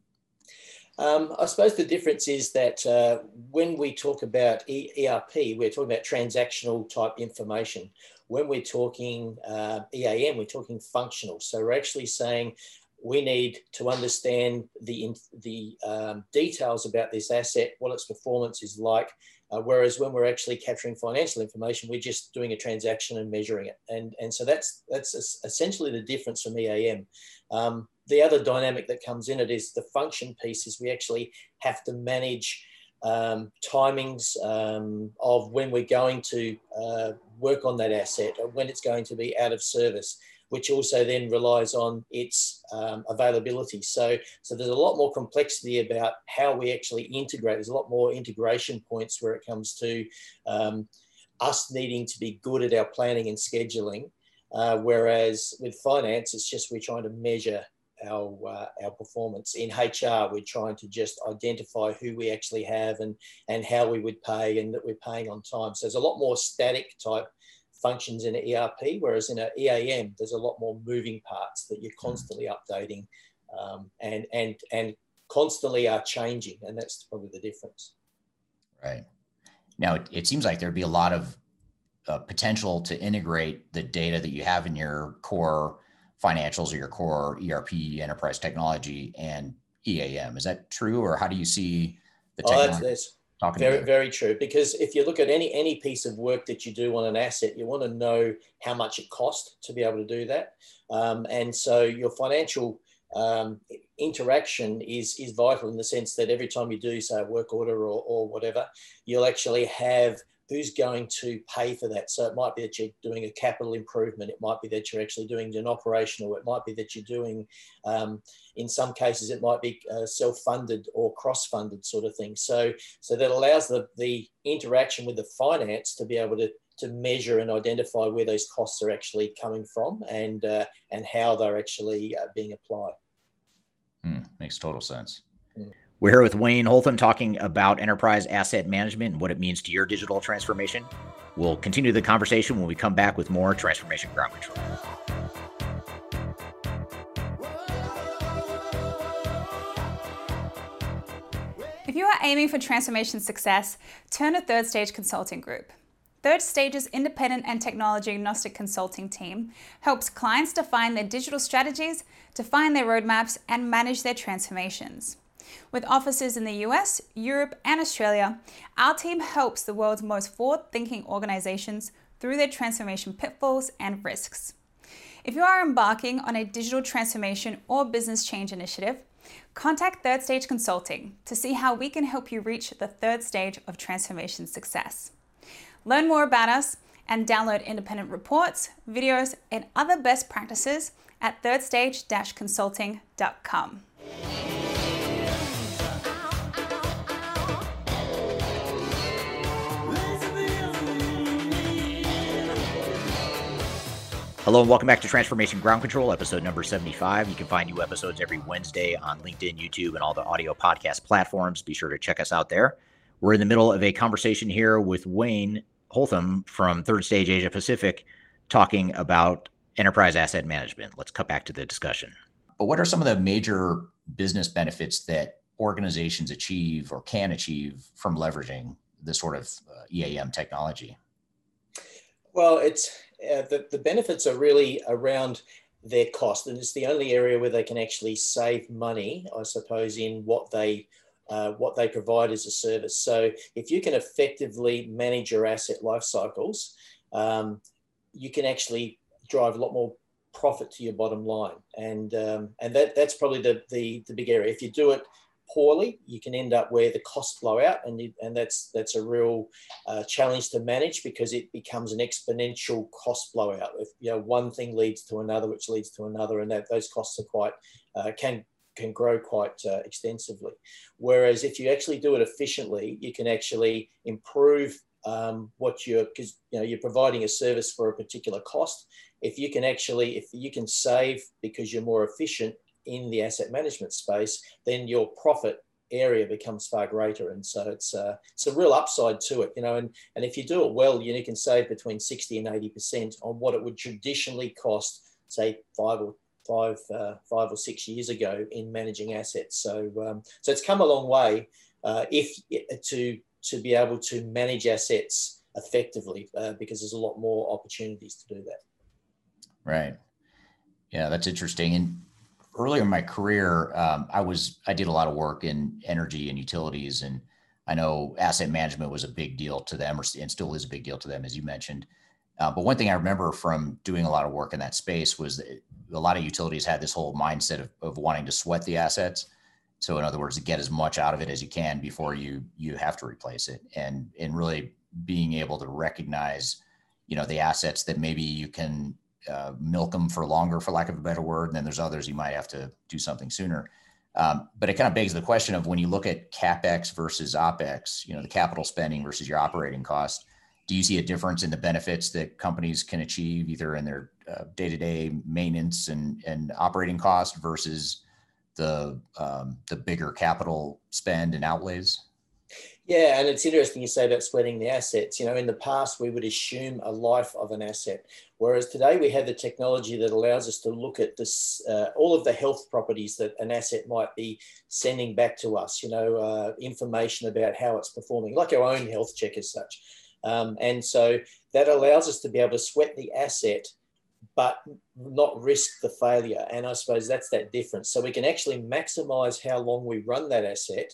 Um, I suppose the difference is that uh, when we talk about e- ERP, we're talking about transactional type information. When we're talking uh, EAM, we're talking functional. So we're actually saying we need to understand the, the um, details about this asset, what its performance is like, uh, whereas when we're actually capturing financial information, we're just doing a transaction and measuring it. And, and so that's, that's essentially the difference from EAM. Um, the other dynamic that comes in it is the function piece is we actually have to manage um, timings um, of when we're going to uh, work on that asset, or when it's going to be out of service which also then relies on its um, availability. So, so there's a lot more complexity about how we actually integrate. There's a lot more integration points where it comes to um, us needing to be good at our planning and scheduling. Uh, whereas with finance, it's just we're trying to measure our uh, our performance. In HR, we're trying to just identify who we actually have and and how we would pay and that we're paying on time. So there's a lot more static type functions in an ERP, whereas in an EAM, there's a lot more moving parts that you're constantly updating um, and, and, and constantly are changing. And that's probably the difference. Right. Now, it, it seems like there'd be a lot of uh, potential to integrate the data that you have in your core financials or your core ERP enterprise technology and EAM. Is that true? Or how do you see the technology? Oh, that's, that's, Talking very, very true. Because if you look at any any piece of work that you do on an asset, you want to know how much it costs to be able to do that. Um, and so your financial um, interaction is is vital in the sense that every time you do say a work order or, or whatever, you'll actually have who's going to pay for that. So it might be that you're doing a capital improvement. It might be that you're actually doing an operational. It might be that you're doing, um, in some cases, it might be uh, self-funded or cross-funded sort of thing. So, so that allows the, the interaction with the finance to be able to, to measure and identify where those costs are actually coming from and, uh, and how they're actually uh, being applied. Hmm, makes total sense. We're here with Wayne Holtham talking about enterprise asset management and what it means to your digital transformation. We'll continue the conversation when we come back with more Transformation Ground Control. If you are aiming for transformation success, turn to Third Stage Consulting Group. Third Stage's independent and technology agnostic consulting team helps clients define their digital strategies, define their roadmaps, and manage their transformations. With offices in the US, Europe, and Australia, our team helps the world's most forward thinking organizations through their transformation pitfalls and risks. If you are embarking on a digital transformation or business change initiative, contact Third Stage Consulting to see how we can help you reach the third stage of transformation success. Learn more about us and download independent reports, videos, and other best practices at thirdstage-consulting.com. Hello and welcome back to Transformation Ground Control, episode number 75. You can find new episodes every Wednesday on LinkedIn, YouTube, and all the audio podcast platforms. Be sure to check us out there. We're in the middle of a conversation here with Wayne Holtham from Third Stage Asia Pacific talking about enterprise asset management. Let's cut back to the discussion. But what are some of the major business benefits that organizations achieve or can achieve from leveraging this sort of uh, EAM technology? Well, it's uh, the, the benefits are really around their cost, and it's the only area where they can actually save money, I suppose, in what they uh, what they provide as a service. So if you can effectively manage your asset life cycles, um, you can actually drive a lot more profit to your bottom line, and um, and that that's probably the, the the big area. If you do it poorly, you can end up where the costs blow out, and you, and that's that's a real uh, challenge to manage because it becomes an exponential cost blowout. If you know one thing leads to another, which leads to another, and that those costs are quite uh, can can grow quite uh, extensively. Whereas if you actually do it efficiently, you can actually improve um, what you're because you know you're providing a service for a particular cost. If you can actually if you can save because you're more efficient in the asset management space, then your profit area becomes far greater. And so it's a, uh, it's a real upside to it, you know, and, and if you do it well, you, can save between 60 and 80% on what it would traditionally cost, say five or five, uh, five or six years ago in managing assets. So, um, so it's come a long way uh, if to, to be able to manage assets effectively uh, because there's a lot more opportunities to do that. Right. Yeah, that's interesting. And earlier in my career, um, I was I did a lot of work in energy and utilities, and I know asset management was a big deal to them, or, and still is a big deal to them, as you mentioned. Uh, but one thing I remember from doing a lot of work in that space was that a lot of utilities had this whole mindset of, of wanting to sweat the assets. So, in other words, to get as much out of it as you can before you you have to replace it, and and really being able to recognize, you know, the assets that maybe you can uh, milk them for longer, for lack of a better word. And then there's others you might have to do something sooner. Um, but it kind of begs the question of when you look at capex versus opex, you know, the capital spending versus your operating cost. Do you see a difference in the benefits that companies can achieve either in their uh, day-to-day maintenance and, and operating cost versus the um, the bigger capital spend and outlays? Yeah, and it's interesting you say about sweating the assets. You know, in the past, we would assume a life of an asset, whereas today we have the technology that allows us to look at this, uh, all of the health properties that an asset might be sending back to us. You know, uh, information about how it's performing, like our own health check as such. Um, and so that allows us to be able to sweat the asset, but not risk the failure. And I suppose that's that difference. So we can actually maximize how long we run that asset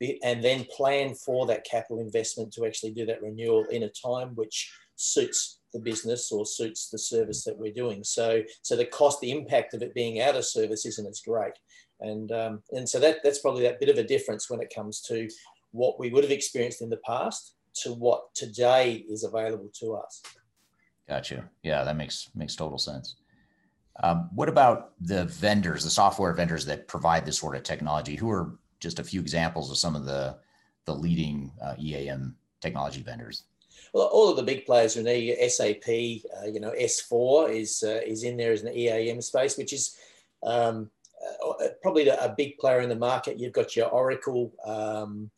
and then plan for that capital investment to actually do that renewal in a time which suits the business or suits the service that we're doing. So, so the cost, the impact of it being out of service isn't as great. And, um, and so that, that's probably that bit of a difference when it comes to what we would have experienced in the past to what today is available to us. Gotcha. Yeah, that makes makes total sense. Um, what about the vendors, the software vendors that provide this sort of technology? Who are just a few examples of some of the the leading uh, EAM technology vendors? Well, all of the big players are in there. SAP, uh, you know, S4 is uh, is in there as an EAM space, which is um, uh, probably a big player in the market. You've got your Oracle um,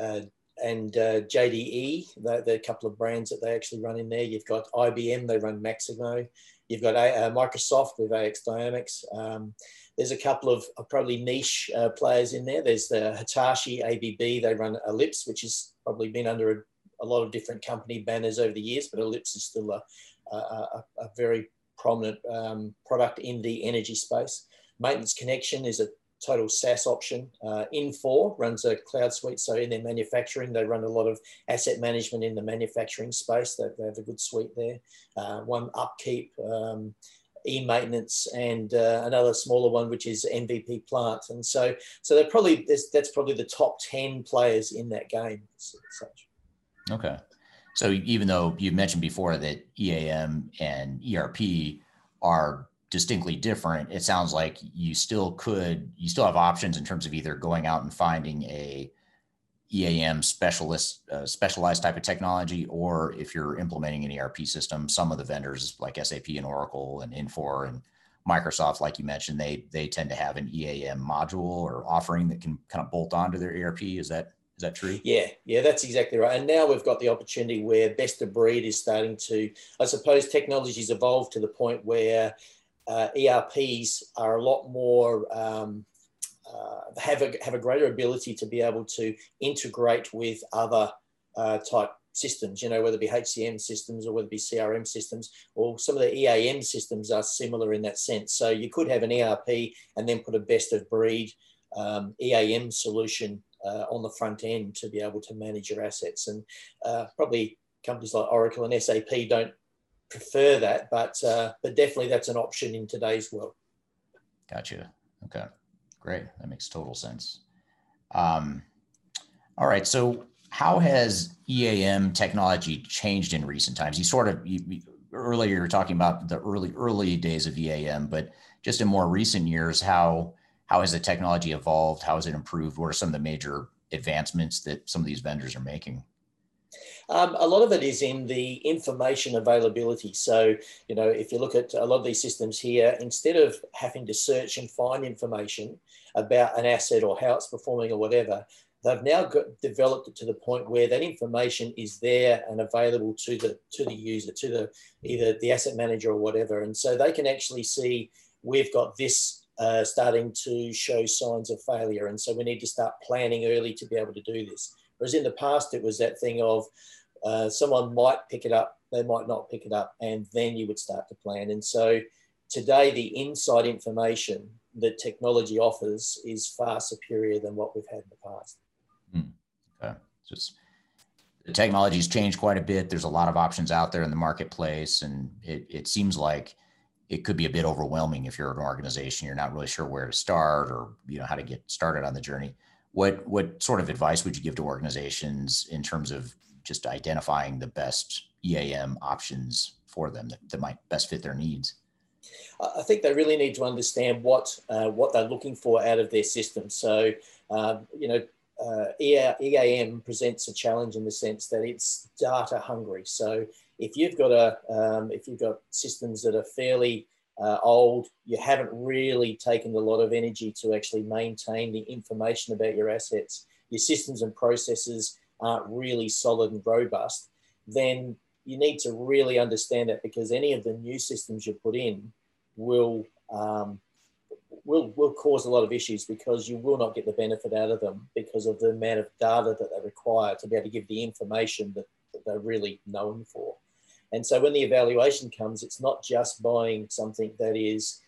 uh, and uh, JDE, the, couple of brands that they actually run in there. You've got IBM, they run Maximo. You've got uh, Microsoft with AX Dynamics. Um, there's a couple of probably niche uh, players in there. There's the Hitachi ABB, they run Ellipse, which has probably been under a, a lot of different company banners over the years, but Ellipse is still a, a, a very prominent um, product in the energy space. Maintenance Connection is a total SaaS option. Uh, Infor runs a cloud suite. So in their manufacturing, they run a lot of asset management in the manufacturing space. They, they have a good suite there. Uh, one Upkeep, um, e-maintenance, and uh, another smaller one, which is MVP Plant. And so, so they're probably that's probably the top ten players in that game. Okay. So even though you mentioned before that EAM and ERP are distinctly different, it sounds like you still could, you still have options in terms of either going out and finding a EAM specialist, uh, specialized type of technology, or if you're implementing an ERP system, some of the vendors like SAP and Oracle and Infor and Microsoft, like you mentioned, they they tend to have an EAM module or offering that can kind of bolt onto their ERP. Is that is that true? Yeah, yeah, that's exactly right. And now we've got the opportunity where best of breed is starting to, I suppose, technology's evolved to the point where uh, ERPs are a lot more um, uh, have a have a greater ability to be able to integrate with other uh, type systems. You know, whether it be HCM systems or whether it be CRM systems, or some of the EAM systems are similar in that sense. So you could have an ERP and then put a best of breed um, EAM solution uh, on the front end to be able to manage your assets. And uh, probably companies like Oracle and SAP don't prefer that, but uh, but definitely that's an option in today's world. Gotcha. Okay, great. That makes total sense. Um, all right. So, how has EAM technology changed in recent times? You sort of you, earlier you were talking about the early early days of EAM, but just in more recent years, how how has the technology evolved? How has it improved? What are some of the major advancements that some of these vendors are making? Um, a lot of it is in the information availability. So, you know, if you look at a lot of these systems here, instead of having to search and find information about an asset or how it's performing or whatever, they've now got, developed it to the point where that information is there and available to the to the user, to the either the asset manager or whatever, and so they can actually see we've got this uh, starting to show signs of failure, and so we need to start planning early to be able to do this. Whereas in the past, it was that thing of uh, someone might pick it up, they might not pick it up, and then you would start to plan. And so today, the inside information that technology offers is far superior than what we've had in the past. Hmm. Okay. Just the technology's changed quite a bit. There's a lot of options out there in the marketplace, and it, it seems like it could be a bit overwhelming if you're an organization. You're not really sure where to start or you know how to get started on the journey what what sort of advice would you give to organizations in terms of just identifying the best EAM options for them that, that might best fit their needs? I think they really need to understand what uh, what they're looking for out of their system. So, uh, you know, uh, EAM presents a challenge in the sense that it's data hungry. So, if you've got a um, if you've got systems that are fairly uh, old, you haven't really taken a lot of energy to actually maintain the information about your assets, your systems and processes aren't really solid and robust, then you need to really understand that because any of the new systems you put in will um, will will cause a lot of issues because you will not get the benefit out of them because of the amount of data that they require to be able to give the information that, that they're really known for. And so when the evaluation comes, it's not just buying something that is,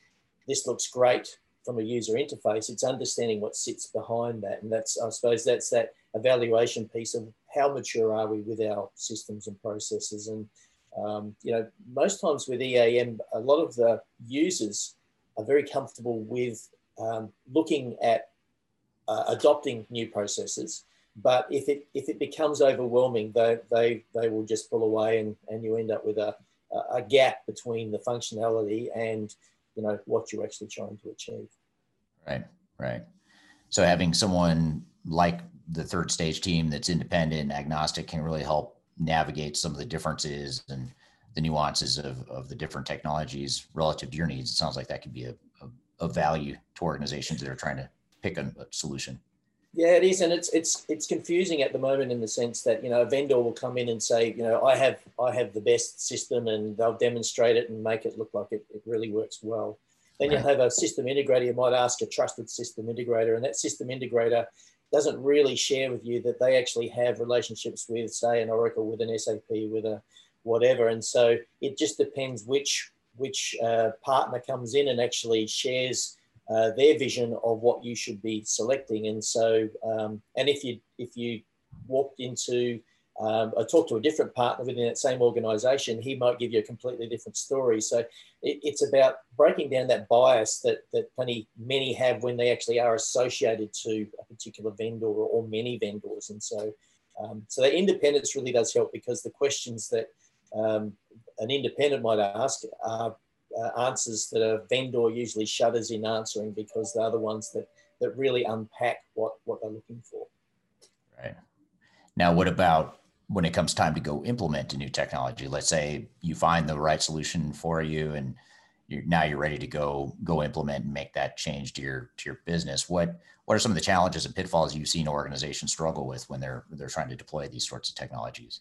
this looks great from a user interface, it's understanding what sits behind that. And that's, I suppose, that's that evaluation piece of how mature are we with our systems and processes. And, Um, you know, most times with EAM, a lot of the users are very comfortable with um, looking at uh, adopting new processes. But if it if it becomes overwhelming, they they, they will just pull away, and, and you end up with a, a gap between the functionality and you know what you're actually trying to achieve. Right, right. So having someone like the third stage team that's independent agnostic can really help navigate some of the differences and the nuances of, of the different technologies relative to your needs. It sounds like that could be a, a, a value to organizations that are trying to pick a, solution. Yeah, it is, and it's it's it's confusing at the moment in the sense that you know a vendor will come in and say, you know, I have I have the best system, and they'll demonstrate it and make it look like it, it really works well. Then you'll have a system integrator. You might ask a trusted system integrator, and that system integrator doesn't really share with you that they actually have relationships with, say, an Oracle, with an SAP, with a whatever. And so it just depends which which uh, partner comes in and actually shares uh, their vision of what you should be selecting. And so, um, and if you if you walked into um, I talked to a different partner within that same organization, he might give you a completely different story. So it, it's about breaking down that bias that, that plenty, many have when they actually are associated to a particular vendor or, or many vendors. And so, um, so that independence really does help because the questions that um, an independent might ask are uh, answers that a vendor usually shudders in answering because they're the ones that, that really unpack what, what they're looking for. Right. Now, what about when it comes time to go implement a new technology let's say you find the right solution for you and you're, now you're ready to go go implement and make that change to your to your business what what are some of the challenges and pitfalls you've seen organizations struggle with when they're they're trying to deploy these sorts of technologies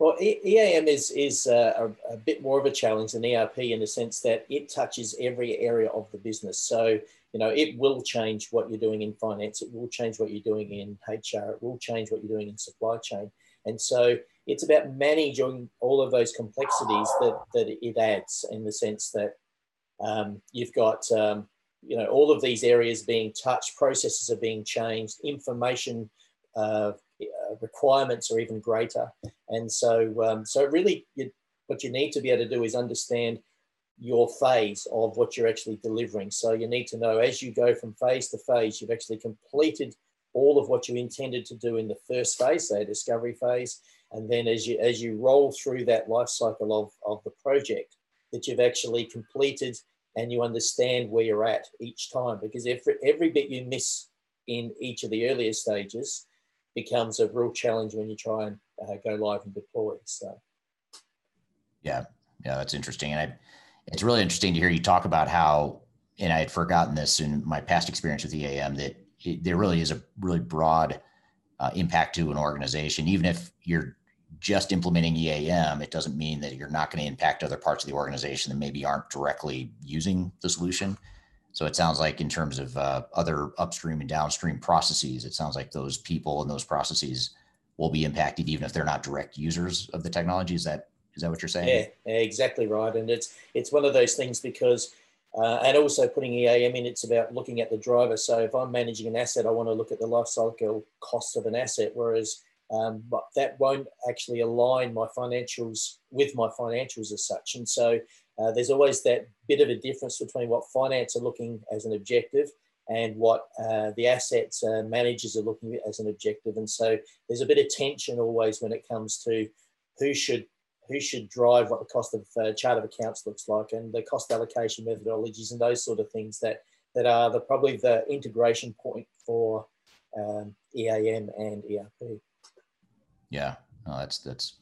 well, EAM is is a, a, bit more of a challenge than ERP in the sense that it touches every area of the business. So, you know, it will change what you're doing in finance. It will change what you're doing in HR. It will change what you're doing in supply chain. And so it's about managing all of those complexities that, that it adds in the sense that um, you've got, um, you know, all of these areas being touched, processes are being changed, information uh, uh requirements are even greater. And so, um, so really you, what you need to be able to do is understand your phase of what you're actually delivering. So you need to know as you go from phase to phase, you've actually completed all of what you intended to do in the first phase, say discovery phase, and then as you as you roll through that life cycle of, of the project, that you've actually completed and you understand where you're at each time. Because every every bit you miss in each of the earlier stages becomes a real challenge when you try and uh, go live and deploy. So, yeah, yeah, that's interesting, and I, it's really interesting to hear you talk about how. And I had forgotten this in my past experience with EAM that it, there really is a really broad uh, impact to an organization. Even if you're just implementing EAM, it doesn't mean that you're not going to impact other parts of the organization that maybe aren't directly using the solution. So it sounds like in terms of uh, other upstream and downstream processes, it sounds like those people and those processes will be impacted even if they're not direct users of the technology. Is that is that what you're saying? Yeah, exactly right. And it's it's one of those things because uh, and also putting EAM in, it's about looking at the driver. So if I'm managing an asset, I want to look at the life cycle costs of an asset, whereas um, but that won't actually align my financials with my financials as such. And so uh, there's always that bit of a difference between what finance are looking as an objective and what uh, the assets uh, managers are looking at as an objective. And so there's a bit of tension always when it comes to who should who should drive what the cost of uh, chart of accounts looks like and the cost allocation methodologies and those sort of things that that are the probably the integration point for um, EAM and ERP. Yeah, no, that's that's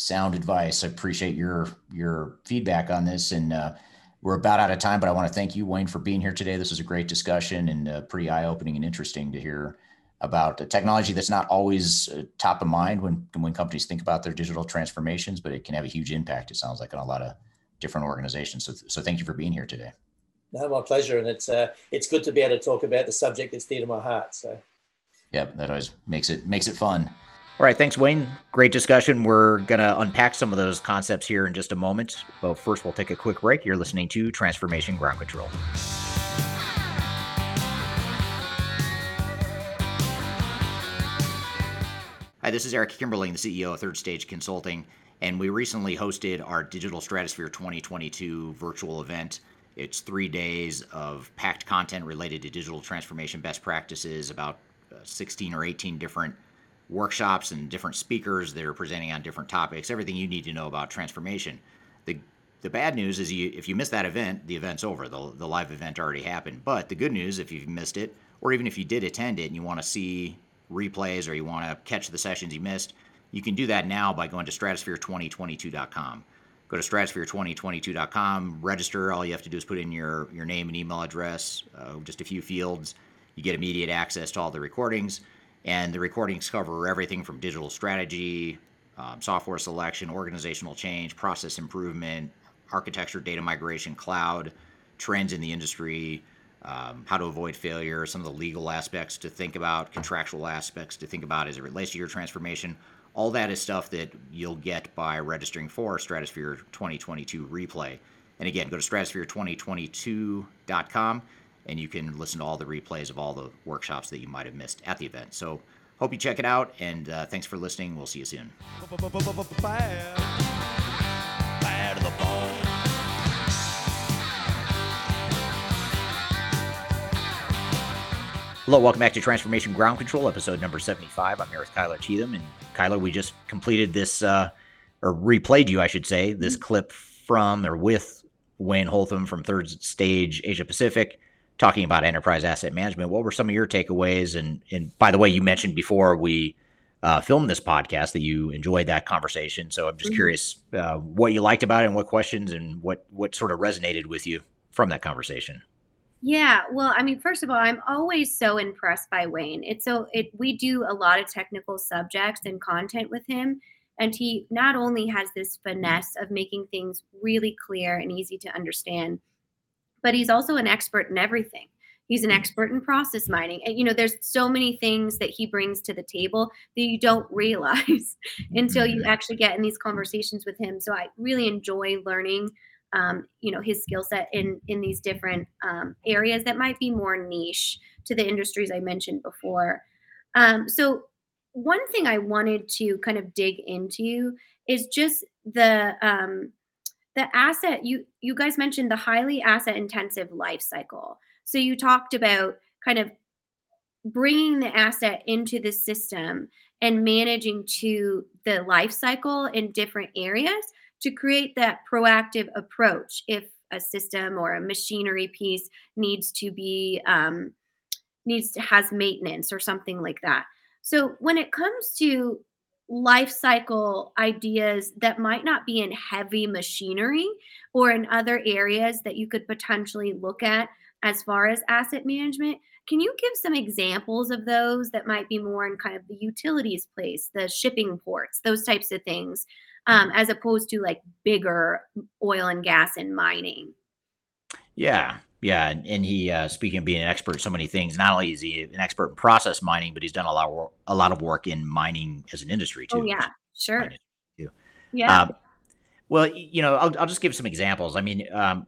sound advice. I appreciate your your feedback on this, and uh, we're about out of time. But I want to thank you, Wayne, for being here today. This was a great discussion and uh, pretty eye opening and interesting to hear about a technology that's not always uh, top of mind when when companies think about their digital transformations, but it can have a huge impact. It sounds like on a lot of different organizations. So, so thank you for being here today. No, my pleasure, and it's uh, it's good to be able to talk about the subject that's dear to my heart. So, yeah, that always makes it makes it fun. All right, thanks, Wayne. Great discussion. We're gonna unpack some of those concepts here in just a moment. But first, we'll take a quick break. You're listening to Transformation Ground Control. Hi, this is Eric Kimberling, the CEO of Third Stage Consulting. And we recently hosted our Digital Stratosphere 2022 virtual event. It's three days of packed content related to digital transformation best practices, about uh, 16 or 18 different workshops and different speakers that are presenting on different topics, everything you need to know about transformation. The the bad news is you if you miss that event, the event's over. The, the live event already happened. But the good news, if you've missed it, or even if you did attend it and you want to see replays or you want to catch the sessions you missed, you can do that now by going to stratosphere2022.com. Go to stratosphere2022.com, register. All you have to do is put in your, your name and email address, uh, just a few fields. You get immediate access to all the recordings. And the recordings cover everything from digital strategy, um, software selection, organizational change, process improvement, architecture, data migration, cloud, trends in the industry, um, how to avoid failure, some of the legal aspects to think about, contractual aspects to think about as it relates to your transformation. All that is stuff that you'll get by registering for Stratosphere 2022 replay. And again, go to stratosphere2022.com and you can listen to all the replays of all the workshops that you might have missed at the event. So, hope you check it out, and uh, thanks for listening. We'll see you soon. Hello, welcome back to Transformation Ground Control, episode number 75. I'm here with Kyler Cheatham. And Kyler, we just completed this, uh, or replayed you, I should say, this mm-hmm. clip from or with Wayne Holtham from Third Stage Asia Pacific talking about enterprise asset management. What were some of your takeaways? And and by the way, you mentioned before we uh, filmed this podcast that you enjoyed that conversation. So I'm just mm-hmm. curious uh, what you liked about it and what questions and what what sort of resonated with you from that conversation. Yeah, well, I mean, first of all, I'm always so impressed by Wayne. It's so it we do a lot of technical subjects and content with him, and he not only has this finesse of making things really clear and easy to understand, but he's also an expert in everything. He's an expert in process mining. And you know, there's so many things that he brings to the table that you don't *laughs* realize until you mm-hmm. actually get in these conversations with him. So I really enjoy learning um, you know his skill set in in these different um, areas that might be more niche to the industries I mentioned before. Um, so one thing I wanted to kind of dig into is just the um, the asset you you guys mentioned the highly asset intensive life cycle. So you talked about kind of bringing the asset into the system and managing to the life cycle in different areas to create that proactive approach if a system or a machinery piece needs to be um, needs to has maintenance or something like that so when it comes to life cycle ideas that might not be in heavy machinery or in other areas that you could potentially look at as far as asset management can you give some examples of those that might be more in kind of the utilities place the shipping ports those types of things um, as opposed to like bigger oil and gas and mining. Yeah, yeah, and he, uh, speaking of being an expert in so many things, not only is he an expert in process mining, but he's done a lot of work, a lot of work in mining as an industry oh, too. Oh yeah, sure. Too. Yeah. Um, well, you know, I'll, I'll just give some examples. I mean, um,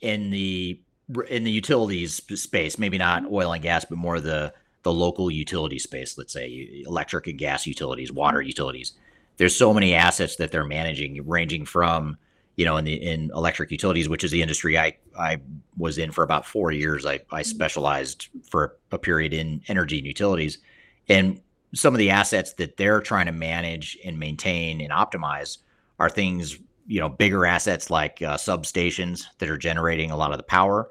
in the in the utilities space, maybe not mm-hmm. oil and gas, but more the the local utility space. Let's say electric and gas utilities, water mm-hmm. utilities there's so many assets that they're managing, ranging from you know in the in electric utilities, which is the industry I I was in for about four years. I I mm-hmm. specialized for a period in energy and utilities, and some of the assets that they're trying to manage and maintain and optimize are things you know bigger assets like uh, substations that are generating a lot of the power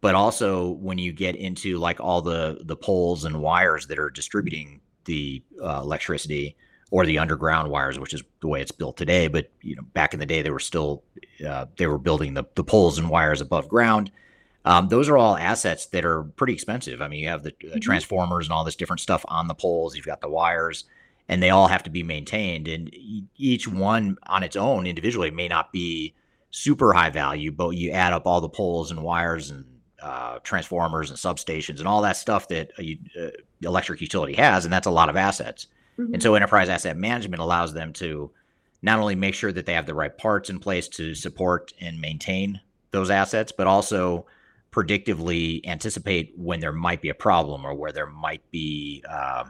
but also when you get into like all the the poles and wires that are distributing the uh, electricity or the underground wires, which is the way it's built today. But you know, back in the day, they were still uh, they were building the the poles and wires above ground. Um, those are all assets that are pretty expensive. I mean, you have the uh, mm-hmm. transformers and all this different stuff on the poles. You've got the wires, and they all have to be maintained. And each one on its own individually may not be super high value, but you add up all the poles and wires and uh, transformers and substations and all that stuff that a, uh, electric utility has, and that's a lot of assets. Mm-hmm. And so enterprise asset management allows them to not only make sure that they have the right parts in place to support and maintain those assets, but also predictively anticipate when there might be a problem or where there might be, uh,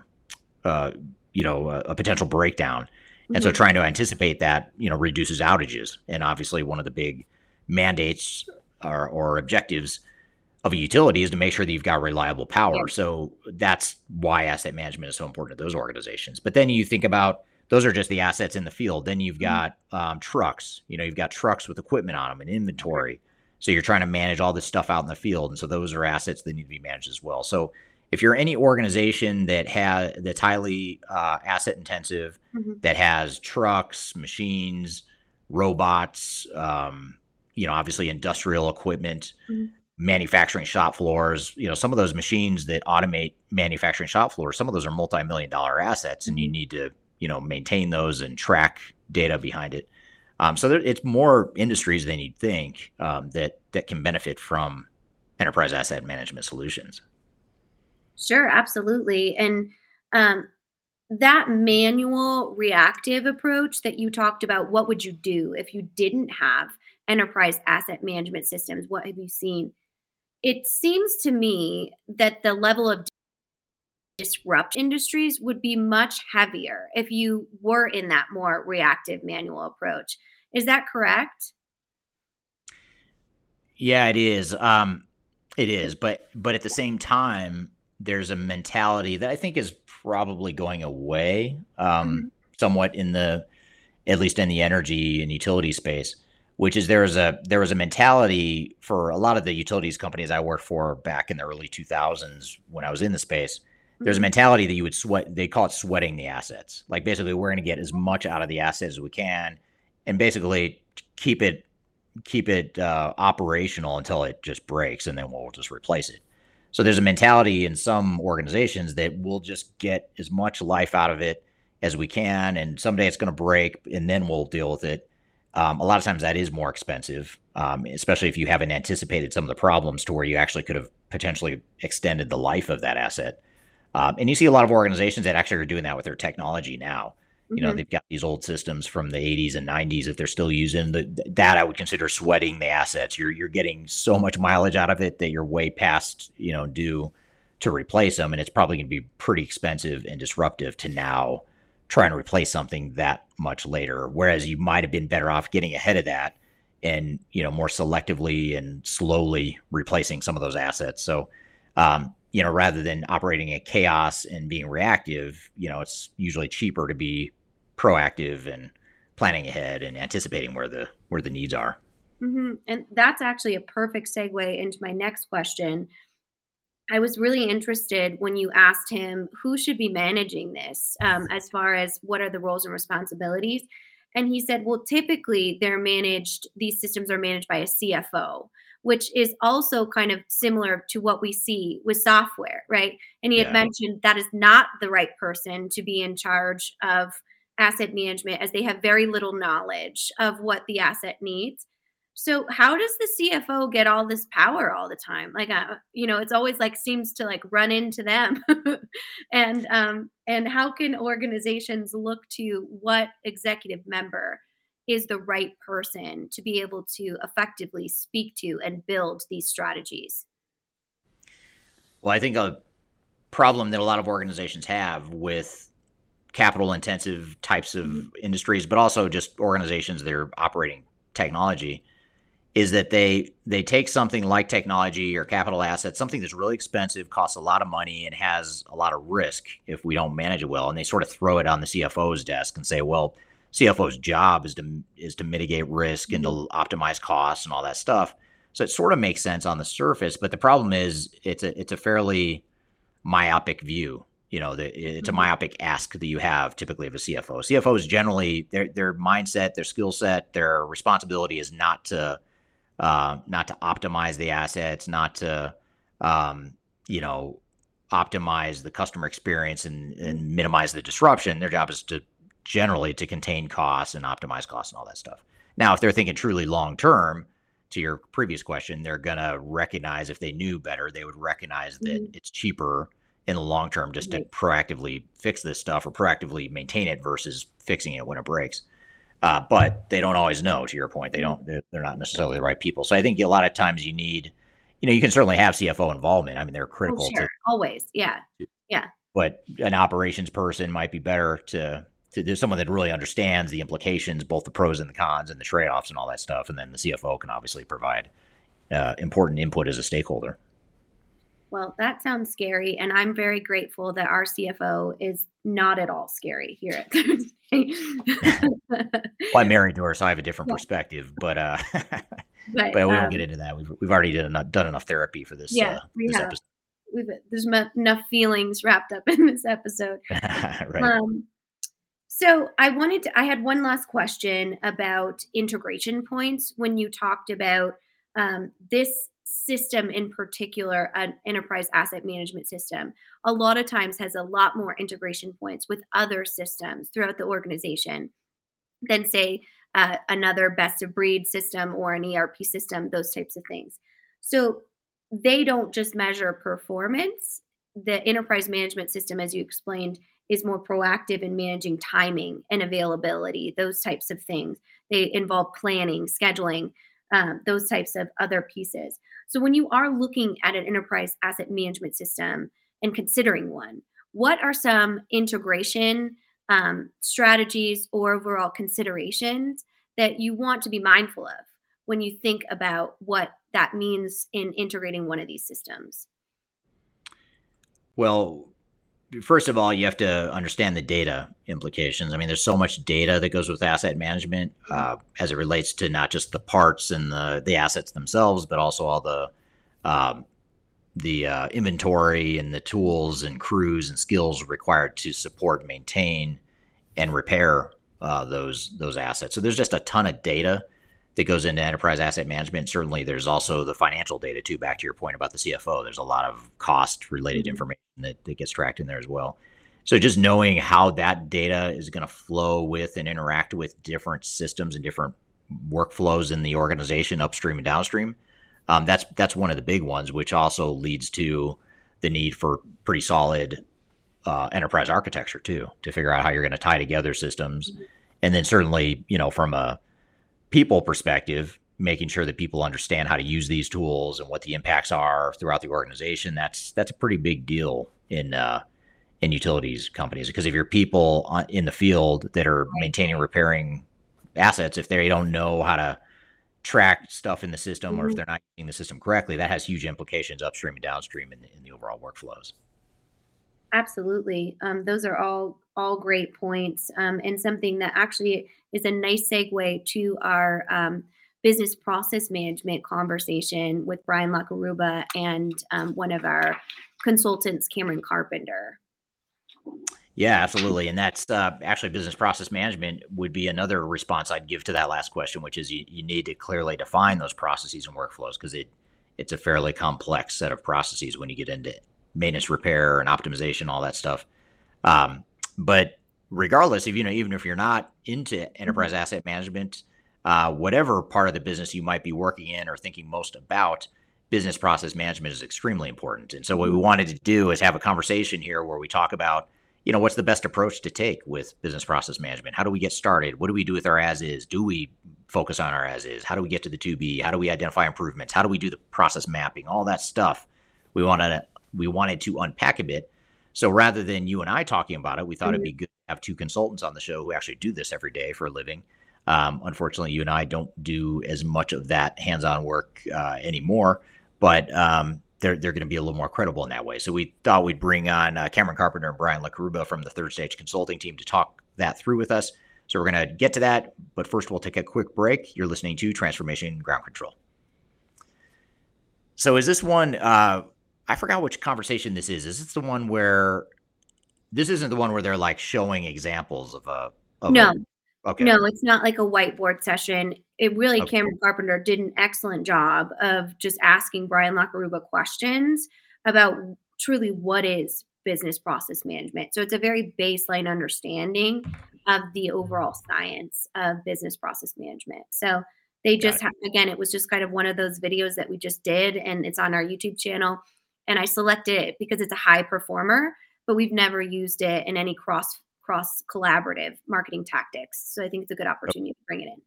uh, you know, a, a, potential breakdown. And so trying to anticipate that, you know, reduces outages. And obviously one of the big mandates or, or objectives of a utility is to make sure that you've got reliable power. Yeah. So that's why asset management is so important to those organizations. But then you think about those are just the assets in the field. Then you've got um, trucks. You know, you've got trucks with equipment on them and inventory. So you're trying to manage all this stuff out in the field, and so those are assets that need to be managed as well. So if you're any organization that has that's highly uh, asset intensive, mm-hmm. that has trucks, machines, robots, um, you know, obviously industrial equipment, mm-hmm. Manufacturing shop floors, you know, some of those machines that automate manufacturing shop floors, some of those are multi-million dollar assets, and you mm-hmm. need to you know maintain those and track data behind it. Um, so there, it's more industries than you'd think um, that that can benefit from enterprise asset management solutions. Sure, absolutely, and um, that manual reactive approach that you talked about. What would you do if you didn't have enterprise asset management systems? What have you seen? It seems to me that the level of disrupt industries would be much heavier if you were in that more reactive manual approach. Is that correct? Yeah, it is. Um, it is, but but at the same time, there's a mentality that I think is probably going away, um, mm-hmm. somewhat in the, at least in the energy and utility space, which is there is a there was a mentality for a lot of the utilities companies I worked for back in the early 2000s when I was in the space. There's a mm-hmm. mentality that you would sweat they call it sweating the assets. Like basically we're going to get as much out of the assets as we can and basically keep it keep it uh, operational until it just breaks and then we'll just replace it. So there's a mentality in some organizations that we'll just get as much life out of it as we can and someday it's going to break and then we'll deal with it um, a lot of times that is more expensive um, especially if you haven't anticipated some of the problems to where you actually could have potentially extended the life of that asset um, and you see a lot of organizations that actually are doing that with their technology now. You know, mm-hmm. they've got these old systems from the 80s and 90s if they're still using the, that I would consider sweating the assets. You're you're getting so much mileage out of it that you're way past, you know, due to replace them and it's probably going to be pretty expensive and disruptive to now try and replace something that much later whereas you might have been better off getting ahead of that and, you know, more selectively and slowly replacing some of those assets. So um, you know, rather than operating in chaos and being reactive, you know, it's usually cheaper to be proactive and planning ahead and anticipating where the where the needs are. Mm-hmm. And that's actually a perfect segue into my next question. I was really interested when you asked him who should be managing this, um, as far as what are the roles and responsibilities. And he said, well, typically they're managed; these systems are managed by a CFO which is also kind of similar to what we see with software, right? And he had mentioned that is not the right person to be in charge of asset management as they have very little knowledge of what the asset needs. So how does the CFO get all this power all the time? Like, uh, you know, it's always like seems to like run into them. *laughs* and um, and how can organizations look to what executive member is the right person to be able to effectively speak to and build these strategies? Well, I think a problem that a lot of organizations have with capital intensive types of mm-hmm. industries, but also just organizations that are operating technology is that they they take something like technology or capital assets, something that's really expensive, costs a lot of money, and has a lot of risk if we don't manage it well, and they sort of throw it on the CFO's desk and say, "Well, CFO's job is to is to mitigate risk and to mm-hmm. optimize costs and all that stuff. So it sort of makes sense on the surface, but the problem is it's a it's a fairly myopic view. You know, the, it's a mm-hmm. myopic ask that you have typically of a CFO. CFOs generally their their mindset, their skill set, their responsibility is not to uh, not to optimize the assets, not to um, you know optimize the customer experience and, and minimize the disruption. Their job is to generally to contain costs and optimize costs and all that stuff. Now, if they're thinking truly long term, to your previous question, they're going to recognize if they knew better, they would recognize that mm-hmm. it's cheaper in the long term just to proactively fix this stuff or proactively maintain it versus fixing it when it breaks. Uh, but they don't always know. To your point, they don't. They're, they're, not necessarily the right people. So I think a lot of times you need, you know, you can certainly have CFO involvement. I mean, they're oh, critical. Oh, sure. to, always, yeah, yeah. But an operations person might be better to to, there's someone that really understands the implications, both the pros and the cons, and the trade offs and all that stuff. And then the CFO can obviously provide uh, important input as a stakeholder. Well, that sounds scary, and I'm very grateful that our CFO is not at all scary here at. Well, I'm married to her, so I have a different yeah. perspective, but uh, *laughs* but, but, we um, won't get into that. We've we've already done enough, done enough therapy for this. Yeah, uh, we this have. Episode. We've, there's enough feelings wrapped up in this episode. *laughs* right. Um, so I wanted to. I had one last question about integration points when you talked about um, this system in particular, an enterprise asset management system, a lot of times has a lot more integration points with other systems throughout the organization than, say, uh, another best of breed system or an ERP system, those types of things. So they don't just measure performance. The enterprise management system, as you explained, is more proactive in managing timing and availability, those types of things. They involve planning, scheduling, um, those types of other pieces. So when you are looking at an enterprise asset management system and considering one, what are some integration um, strategies or overall considerations that you want to be mindful of when you think about what that means in integrating one of these systems? Well, first of all, you have to understand the data implications. I mean, there's so much data that goes with asset management mm-hmm. uh, as it relates to not just the parts and the the assets themselves, but also all the um, the uh, inventory and the tools and crews and skills required to support, maintain, and repair uh, those those assets. So there's just a ton of data that goes into enterprise asset management. Certainly, there's also the financial data too. Back to your point about the CFO, there's a lot of cost related mm-hmm. information that, that gets tracked in there as well. So just knowing how that data is going to flow with and interact with different systems and different workflows in the organization, upstream and downstream, um, that's that's one of the big ones, which also leads to the need for pretty solid uh, enterprise architecture too, to figure out how you're going to tie together systems, mm-hmm. and then certainly, you know, from a people perspective, making sure that people understand how to use these tools and what the impacts are throughout the organization. That's that's a pretty big deal in uh, in utilities companies because if your people in the field that are maintaining, repairing assets, if they don't know how to track stuff in the system or if mm-hmm. they're not using the system correctly, that has huge implications upstream and downstream in the, in the overall workflows. Absolutely, um, those are all all great points, um, and something that actually is a nice segue to our um, business process management conversation with Brian Lacaruba and um, one of our consultants, Cameron Carpenter. Yeah, absolutely. And that's uh, actually business process management would be another response I'd give to that last question, which is you, you need to clearly define those processes and workflows because it it's a fairly complex set of processes when you get into maintenance, repair, and optimization, all that stuff. Um, but regardless, if you know, even if you're not into mm-hmm. enterprise asset management, uh, whatever part of the business you might be working in or thinking most about, business process management is extremely important. And so, what we mm-hmm. wanted to do is have a conversation here where we talk about, you know, what's the best approach to take with business process management? How do we get started? What do we do with our as is? Do we focus on our as is? How do we get to the to be? How do we identify improvements? How do we do the process mapping? All that stuff. We wanted to, we wanted to unpack a bit. So rather than you and I talking about it, we thought mm-hmm. it'd be good to have two consultants on the show who actually do this every day for a living um, unfortunately, you and I don't do as much of that hands-on work uh, anymore, but um, they're they're going to be a little more credible in that way. So we thought we'd bring on uh, Cameron Carpenter and Brian Lacaruba from the Third Stage Consulting team to talk that through with us. So we're going to get to that, but first we'll take a quick break. You're listening to Transformation Ground Control. So is this one? Uh, I forgot which conversation this is. Is this the one where this isn't the one where they're like showing examples of a of no. A, Okay. No, it's not like a whiteboard session. It really, okay. Cameron Carpenter did an excellent job of just asking Brian Lacaruba questions about truly what is business process management. So it's a very baseline understanding of the overall science of business process management. So they just have, again, it was just kind of one of those videos that we just did, and it's on our YouTube channel. And I selected it because it's a high performer, but we've never used it in any cross cross collaborative marketing tactics. So I think it's a good opportunity to bring it in.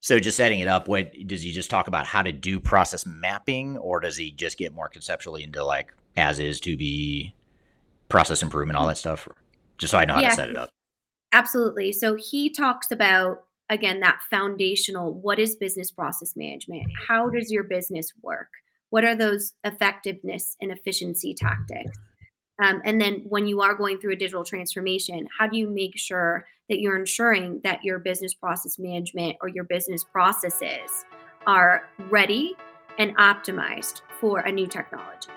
So just setting it up, what does he just talk about how to do process mapping, or does he just get more conceptually into like as is to be process improvement, all that stuff? Just so I know how yeah, to set it up. Absolutely. So he talks about again that foundational what is business process management? How does your business work? What are those effectiveness and efficiency tactics? Um, and then when you are going through a digital transformation, how do you make sure that you're ensuring that your business process management or your business processes are ready and optimized for a new technology?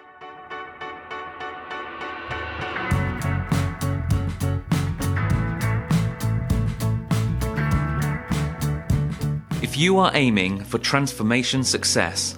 If you are aiming for transformation success,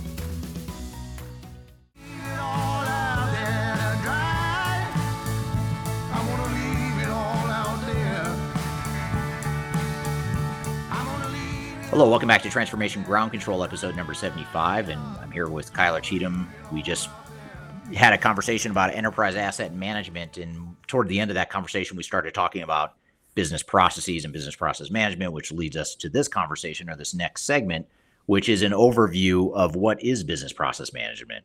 Hello, welcome back to Transformation Ground Control, episode number 75. And I'm here with Kyler Cheatham. We just had a conversation about enterprise asset management. And toward the end of that conversation, we started talking about business processes and business process management, which leads us to this conversation or this next segment, which is an overview of what is business process management.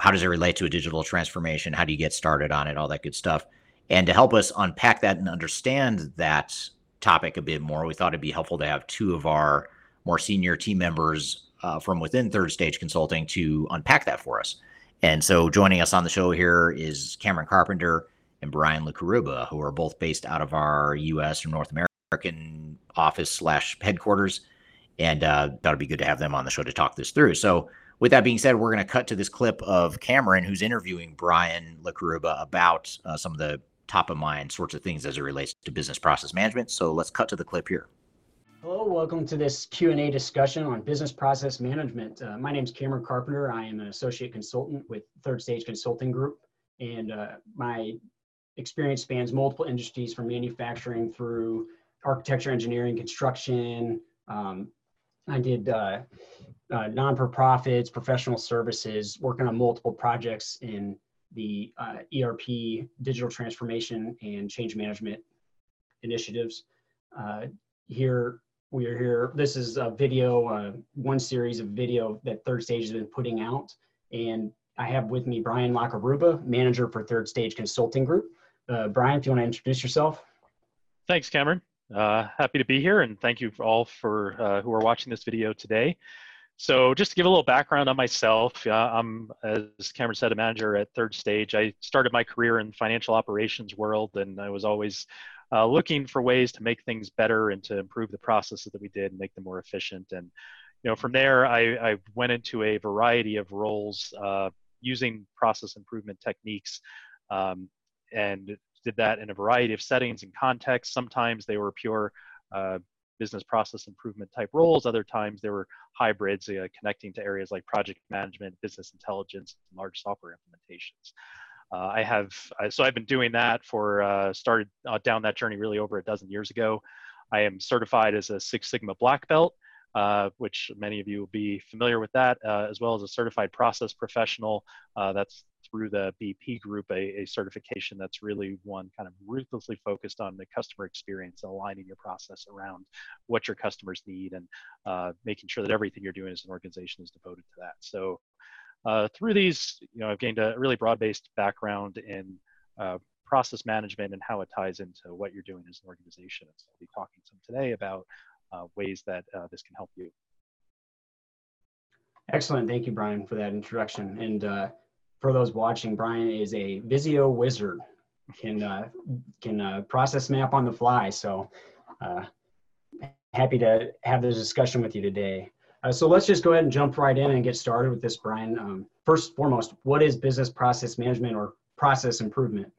How does it relate to a digital transformation? How do you get started on it? All that good stuff. And to help us unpack that and understand that topic a bit more, we thought it'd be helpful to have two of our more senior team members uh, from within Third Stage Consulting to unpack that for us. And so joining us on the show here is Cameron Carpenter and Brian LaCaruba, who are both based out of our U.S. or North American office slash headquarters. And uh, that'll be good to have them on the show to talk this through. So with that being said, we're going to cut to this clip of Cameron, who's interviewing Brian LaCaruba about uh, some of the top of mind sorts of things as it relates to business process management. So let's cut to the clip here. Hello, welcome to this Q&A discussion on business process management. Uh, my name is Cameron Carpenter. I am an associate consultant with Third Stage Consulting Group, and uh, my experience spans multiple industries from manufacturing through architecture, engineering, construction. Um, I did uh, uh non-for-profits, professional services, working on multiple projects in the uh, ERP, digital transformation, and change management initiatives. Uh, here we are here. This is a video, uh, one series of video that Third Stage has been putting out. And I have with me Brian LaCaruba, manager for Third Stage Consulting Group. Uh, Brian, if you want to introduce yourself. Thanks, Cameron. Uh, happy to be here, and thank you all for uh, who are watching this video today. So, just to give a little background on myself, I'm, as Cameron said, a manager at Third Stage. I started my career in financial operations world, and I was always uh, looking for ways to make things better and to improve the processes that we did and make them more efficient. And you know, from there, I, I went into a variety of roles uh, using process improvement techniques, um, and did that in a variety of settings and contexts. Sometimes they were pure uh, business process improvement type roles. Other times they were hybrids uh, connecting to areas like project management, business intelligence, and large software implementations. Uh, I have so I've been doing that for uh, started uh, down that journey really over a dozen years ago. I am certified as a Six Sigma black belt, uh, which many of you will be familiar with that, uh, as well as a certified process professional. Uh, that's through the BP group, a, a, certification that's really one kind of ruthlessly focused on the customer experience and aligning your process around what your customers need and making sure that everything you're doing as an organization is devoted to that. So uh, through these, you know, I've gained a really broad-based background in uh, process management and how it ties into what you're doing as an organization. So I'll be talking some today about uh, ways that uh, this can help you. Excellent. Thank you, Brian, for that introduction. And uh, for those watching, Brian is a Visio wizard, can uh, can process map on the fly. So happy to have this discussion with you today. Uh, so let's just go ahead and jump right in and get started with this, Brian. Um, first foremost, what is business process management or process improvement?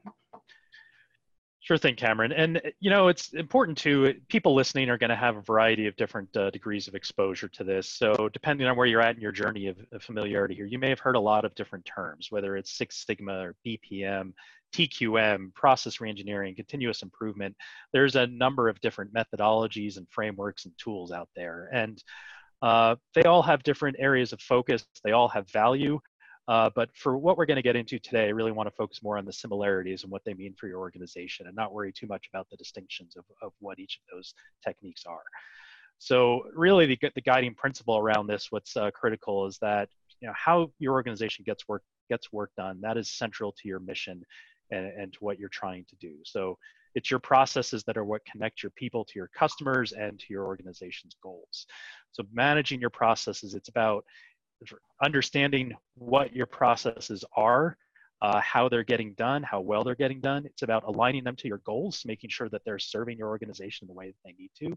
Sure thing, Cameron. And you know, it's important too. People listening are going to have a variety of different uh, degrees of exposure to this. So, depending on where you're at in your journey of, of, familiarity here, you may have heard a lot of different terms, whether it's Six Sigma or BPM, TQM, process reengineering, continuous improvement. There's a number of different methodologies and frameworks and tools out there, and uh, they all have different areas of focus. They all have value. Uh, but for what we're going to get into today, I really want to focus more on the similarities and what they mean for your organization and not worry too much about the distinctions of, of what each of those techniques are. So really the, the guiding principle around this, what's uh, critical is that you know, how your organization gets work, gets work done, that is central to your mission and, and to what you're trying to do. So it's your processes that are what connect your people to your customers and to your organization's goals. So managing your processes, it's about understanding what your processes are, uh, how they're getting done, how well they're getting done. It's about aligning them to your goals, making sure that they're serving your organization the way that they need to.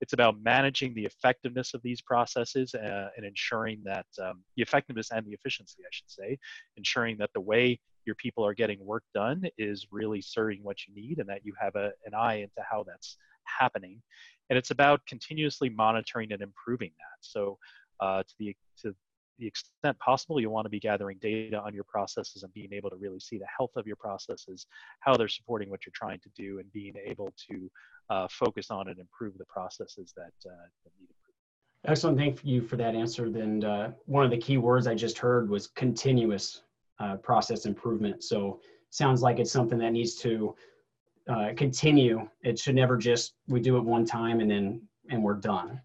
It's about managing the effectiveness of these processes uh, and ensuring that um, the effectiveness and the efficiency, I should say, ensuring that the way your people are getting work done is really serving what you need and that you have a, an eye into how that's happening. And it's about continuously monitoring and improving that. So uh, to the to the extent possible, you want to be gathering data on your processes and being able to really see the health of your processes, how they're supporting what you're trying to do, and being able to uh, focus on and improve the processes that, uh, that need improvement. Excellent. Thank you for that answer. Then uh, one of the key words I just heard was continuous uh, process improvement. So sounds like it's something that needs to uh, continue. It should never just we do it one time and then and we're done.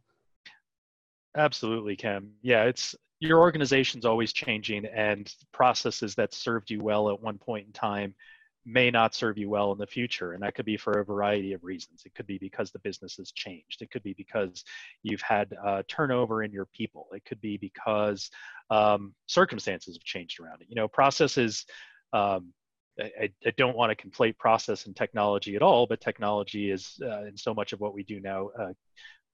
Absolutely, Cam. Yeah, it's your organization's always changing and processes that served you well at one point in time may not serve you well in the future and that could be for a variety of reasons it could be because the business has changed it could be because you've had uh, turnover in your people it could be because um, circumstances have changed around it you know processes um, I, I, don't want to conflate process and technology at all but technology is uh, in so much of what we do now uh,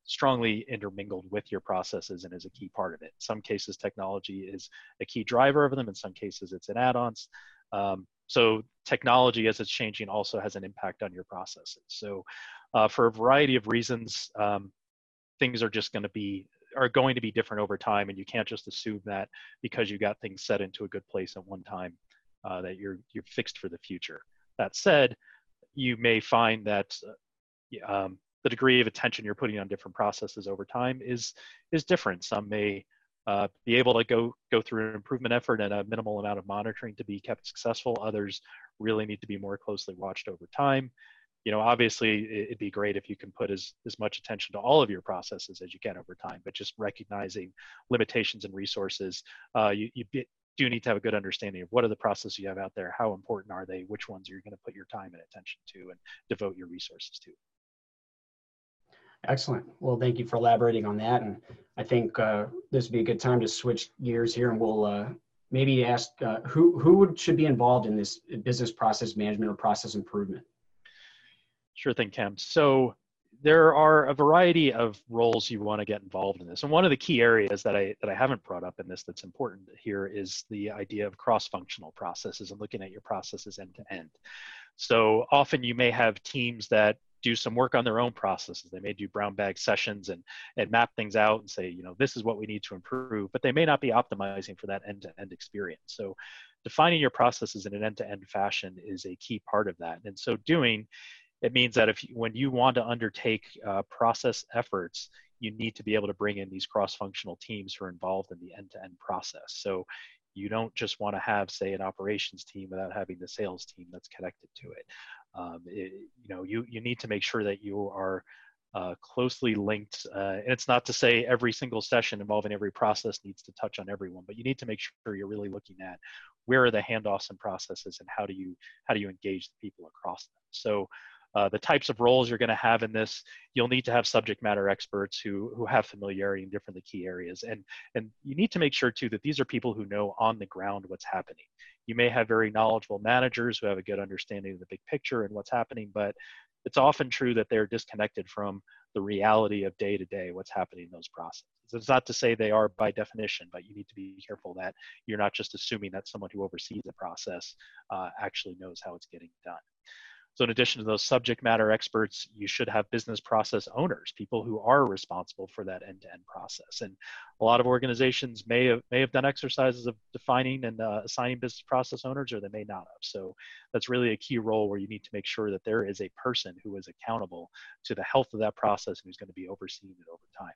strongly intermingled with your processes and is a key part of it. In some cases, technology is a key driver of them. In some cases, it's an add-ons. Um, so technology, as it's changing, also has an impact on your processes. So uh, for a variety of reasons, um, things are just going to be are going to be different over time, and you can't just assume that because you got things set into a good place at one time uh, that you're you're fixed for the future. That said, you may find that uh, um, the degree of attention you're putting on different processes over time is is different. Some may uh, be able to go go through an improvement effort and a minimal amount of monitoring to be kept successful. Others really need to be more closely watched over time. You know, obviously, it'd be great if you can put as, as much attention to all of your processes as you can over time, but just recognizing limitations and resources, uh, you, you do need to have a good understanding of what are the processes you have out there, how important are they, which ones are you going to put your time and attention to and devote your resources to. Excellent. Well, thank you for elaborating on that. And I think uh, this would be a good time to switch gears here and we'll uh, maybe ask uh, who, who should be involved in this business process management or process improvement? Sure thing, Cam. So there are a variety of roles you want to get involved in this. And one of the key areas that I, that I haven't brought up in this that's important here is the idea of cross-functional processes and looking at your processes end to end. So often you may have teams that do some work on their own processes. They may do brown bag sessions and, and map things out and say, you know, this is what we need to improve, but they may not be optimizing for that end-to-end experience. So defining your processes in an end-to-end fashion is a key part of that. And so doing, it means that if you, when you want to undertake uh, process efforts, you need to be able to bring in these cross-functional teams who are involved in the end-to-end process. So you don't just want to have, say, an operations team without having the sales team that's connected to it um, it, you know you you need to make sure that you are uh, closely linked uh, and it's not to say every single session involving every process needs to touch on everyone but you need to make sure you're really looking at where are the handoffs and processes and how do you how do you engage the people across them. So uh, the types of roles you're going to have in this, you'll need to have subject matter experts who, who have familiarity in different the key areas. And, and you need to make sure too that these are people who know on the ground what's happening. You may have very knowledgeable managers who have a good understanding of the big picture and what's happening, but it's often true that they're disconnected from the reality of day to day what's happening in those processes. It's not to say they are by definition, but you need to be careful that you're not just assuming that someone who oversees the process uh, actually knows how it's getting done. So, in addition to those subject matter experts, you should have business process owners, people who are responsible for that end-to-end process. And a lot of organizations may have may have done exercises of defining and uh, assigning business process owners, or they may not have. So, that's really a key role where you need to make sure that there is a person who is accountable to the health of that process and who's going to be overseeing it over time.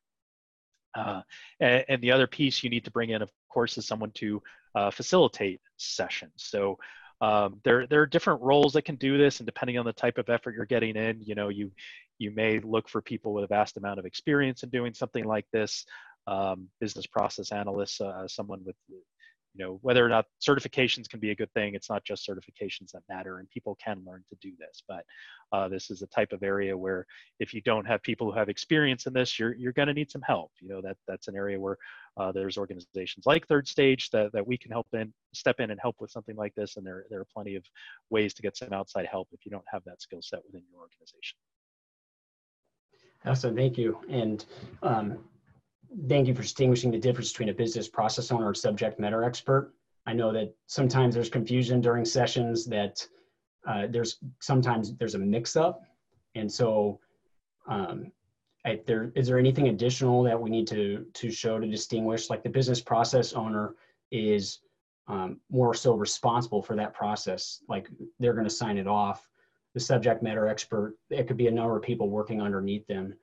Uh, and, and, the other piece you need to bring in, of course, is someone to uh, facilitate sessions. So um, there, there are different roles that can do this, and depending on the type of effort you're getting in, you know, you you may look for people with a vast amount of experience in doing something like this, um, business process analysts, uh, someone with you know whether or not certifications can be a good thing it's not just certifications that matter and people can learn to do this. But uh, this is a type of area where if you don't have people who have experience in this you're, you're going to need some help. You know that that's an area where uh, there's organizations like third stage that, that we can help in step in and help with something like this and there, there are plenty of ways to get some outside help if you don't have that skill set within your organization. Awesome thank you. And um, thank you for distinguishing the difference between a business process owner and subject matter expert. I know that sometimes there's confusion during sessions that uh, there's sometimes there's a mix up. And so um, I, there, is there anything additional that we need to, to show to distinguish like the business process owner is um, more so responsible for that process. Like they're going to sign it off. The subject matter expert, it could be a number of people working underneath them.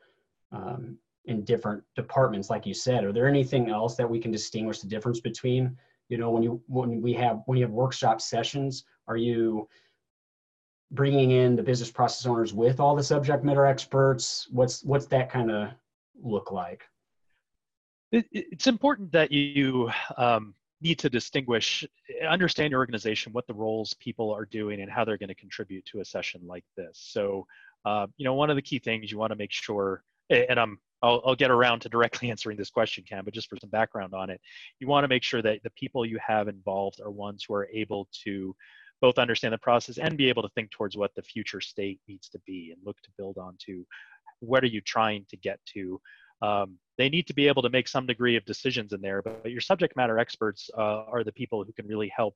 Um, in different departments like you said. Are there anything else that we can distinguish the difference between? You know when you when we have when you have workshop sessions are you bringing in the business process owners with all the subject matter experts? What's what's that kind of look like? It, it's important that you um, need to distinguish understand your organization what the roles people are doing and how they're going to contribute to a session like this. So uh, you know one of the key things you want to make sure and i'm I'll, I'll get around to directly *laughs* answering this question, Cam, but just for some background on it, you want to make sure that the people you have involved are ones who are able to both understand the process and be able to think towards what the future state needs to be and look to build onto what are you trying to get to. Um, they need to be able to make some degree of decisions in there but your subject matter experts uh, are the people who can really help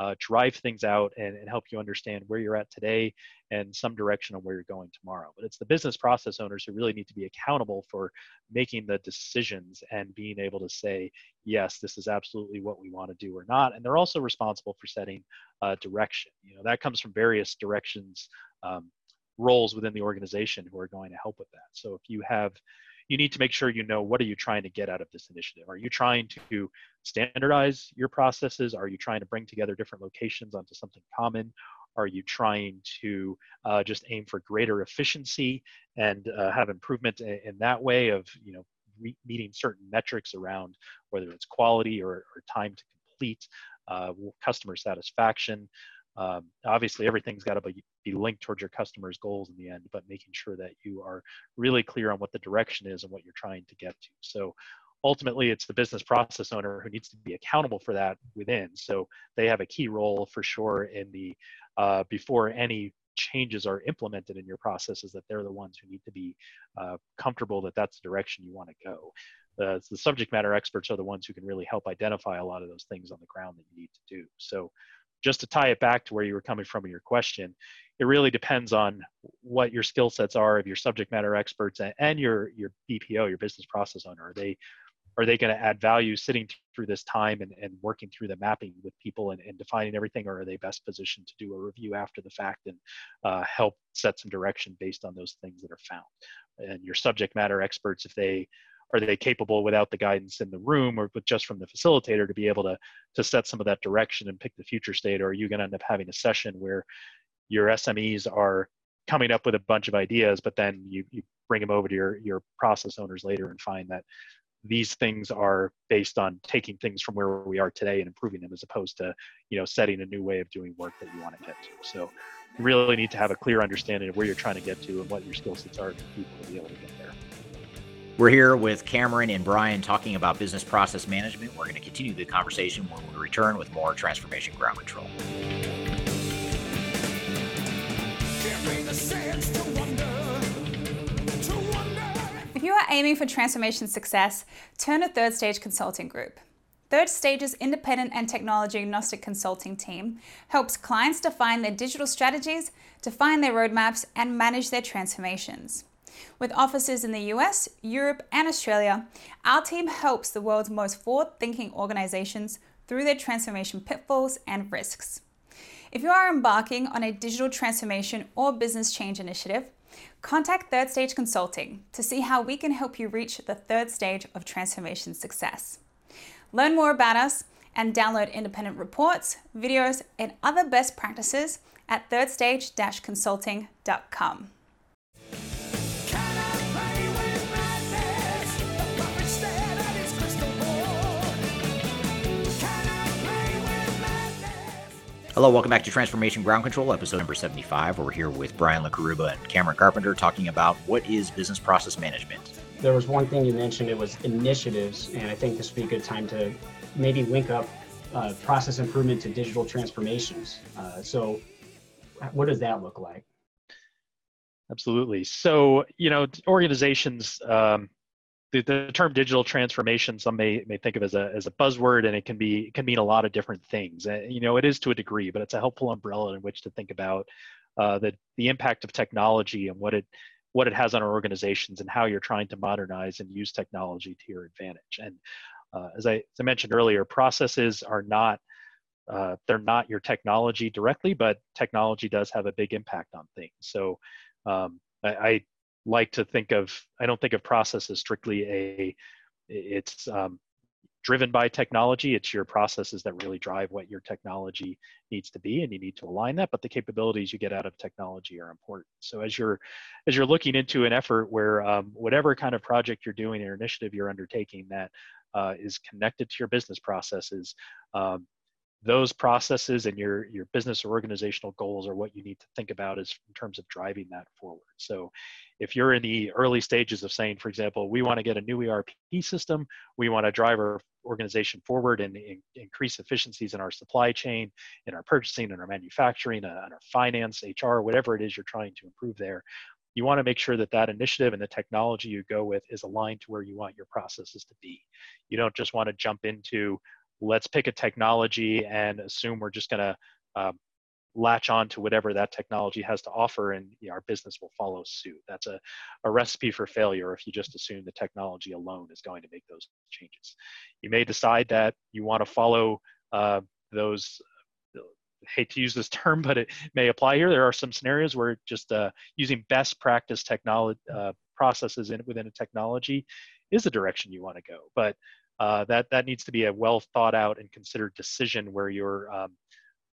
uh, drive things out and, and, help you understand where you're at today and some direction on where you're going tomorrow. But it's the business process owners who really need to be accountable for making the decisions and being able to say, yes, this is absolutely what we want to do or not. And they're also responsible for setting uh, direction. You know, that comes from various directions. Um, roles within the organization who are going to help with that. So if you have you need to make sure you know what are you trying to get out of this initiative? Are you trying to standardize your processes? Are you trying to bring together different locations onto something common? Are you trying to uh, just aim for greater efficiency and uh, have improvement in, in, that way of you know re- meeting certain metrics around whether it's quality or, or time to complete uh, customer satisfaction um, obviously, everything's got to be, be linked towards your customers' goals in the end, but making sure that you are really clear on what the direction is and what you're trying to get to. So ultimately, it's the business process owner who needs to be accountable for that within. So they have a key role for sure in the uh, before any changes are implemented in your processes that they're the ones who need to be uh, comfortable that that's the direction you want to go. The subject matter experts are the ones who can really help identify a lot of those things on the ground that you need to do. So just to tie it back to where you were coming from in your question, it really depends on what your skill sets are of your subject matter experts and, and your your BPO, your business process owner. Are they are they going to add value sitting through this time and, and working through the mapping with people and, and defining everything, or are they best positioned to do a review after the fact and uh, help set some direction based on those things that are found? And your subject matter experts, if they are they capable without the guidance in the room or but just from the facilitator to be able to to set some of that direction and pick the future state? Or are you going to end up having a session where your smes are coming up with a bunch of ideas but then you, you bring them over to your your process owners later and find that these things are based on taking things from where we are today and improving them as opposed to you know setting a new way of doing work that you want to get to? So you really need to have a clear understanding of where you're trying to get to and what your skill sets are for people to be able to get we're here with Cameron and Brian talking about business process management. We're going to continue the conversation when we return with more Transformation Ground Control. If you are aiming for transformation success, turn to Third Stage Consulting Group. Third Stage's independent and technology agnostic consulting team helps clients define their digital strategies, define their roadmaps, and manage their transformations. With offices in the US, Europe, and Australia, our team helps the world's most forward thinking organizations through their transformation pitfalls and risks. If you are embarking on a digital transformation or business change initiative, contact Third Stage Consulting to see how we can help you reach the third stage of transformation success. Learn more about us and download independent reports, videos, and other best practices at thirdstage-consulting.com. Hello, welcome back to Transformation Ground Control, episode number 75. We're here with Brian LaCaruba and Cameron Carpenter talking about what is business process management. There was one thing you mentioned, it was initiatives, and I think this would be a good time to maybe link up uh, process improvement to digital transformations. Uh, so, what does that look like? Absolutely. So, you know, organizations, um, the, the term digital transformation some may, may think of as a, as a buzzword and it can be it can mean a lot of different things. Uh, you know it is to a degree but it's a helpful umbrella in which to think about uh, the, the impact of technology and what it what it has on our organizations and how you're trying to modernize and use technology to your advantage. And uh, as, I, as I mentioned earlier processes are not uh, they're not your technology directly but technology does have a big impact on things. So um, I, I like to think of i don't think of process as strictly a it's um, driven by technology. It's your processes that really drive what your technology needs to be and you need to align that but the capabilities you get out of technology are important. So as you're as you're looking into an effort where um, whatever kind of project you're doing or initiative you're undertaking that uh, is connected to your business processes um, those processes and your your business or organizational goals are what you need to think about is in terms of driving that forward. So if you're in the early stages of saying for example we want to get a new erp system we want to drive our organization forward and, and increase efficiencies in our supply chain in our purchasing in our manufacturing uh, in our finance hr whatever it is you're trying to improve there you want to make sure that that initiative and the technology you go with is aligned to where you want your processes to be. You don't just want to jump into let's pick a technology and assume we're just going to um, latch on to whatever that technology has to offer and you know, our business will follow suit. That's a, a recipe for failure if you just assume the technology alone is going to make those changes. You may decide that you want to follow uh, those hate to use this *laughs* term but it may apply here. There are some scenarios where just uh, using best practice technology uh, processes in, within a technology is the direction you want to go. But uh, that that needs to be a well thought out and considered decision where you're um,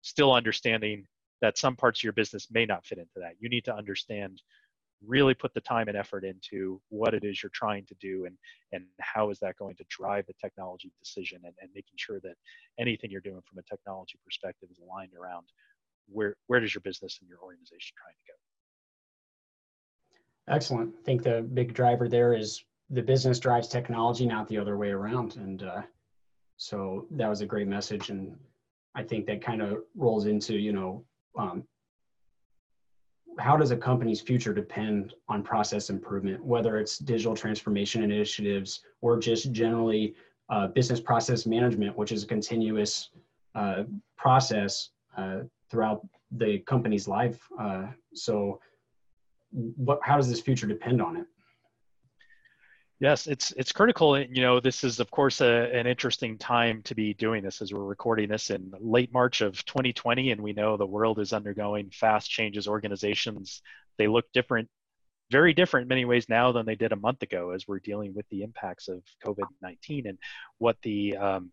still understanding that some parts of your business may not fit into that. You need to understand, really put the time and effort into what it is you're trying to do and and how is that going to drive the technology decision and, and making sure that anything you're doing from a technology perspective is aligned around where where does your business and your organization trying to go. Excellent. I think the big driver there is the business drives technology, not the other way around. And uh, so that was a great message. And I think that kind of rolls into, you know, um, how does a company's future depend on process improvement, whether it's digital transformation initiatives or just generally uh, business process management, which is a continuous uh, process uh, throughout the company's life. Uh, so, what, how does this future depend on it? Yes, it's it's critical. You know, this is of course a, an interesting time to be doing this as we're recording this in late March of 2020, and we know the world is undergoing fast changes. Organizations they look different, very different in many ways now than they did a month ago, as we're dealing with the impacts of COVID-19 and what the um,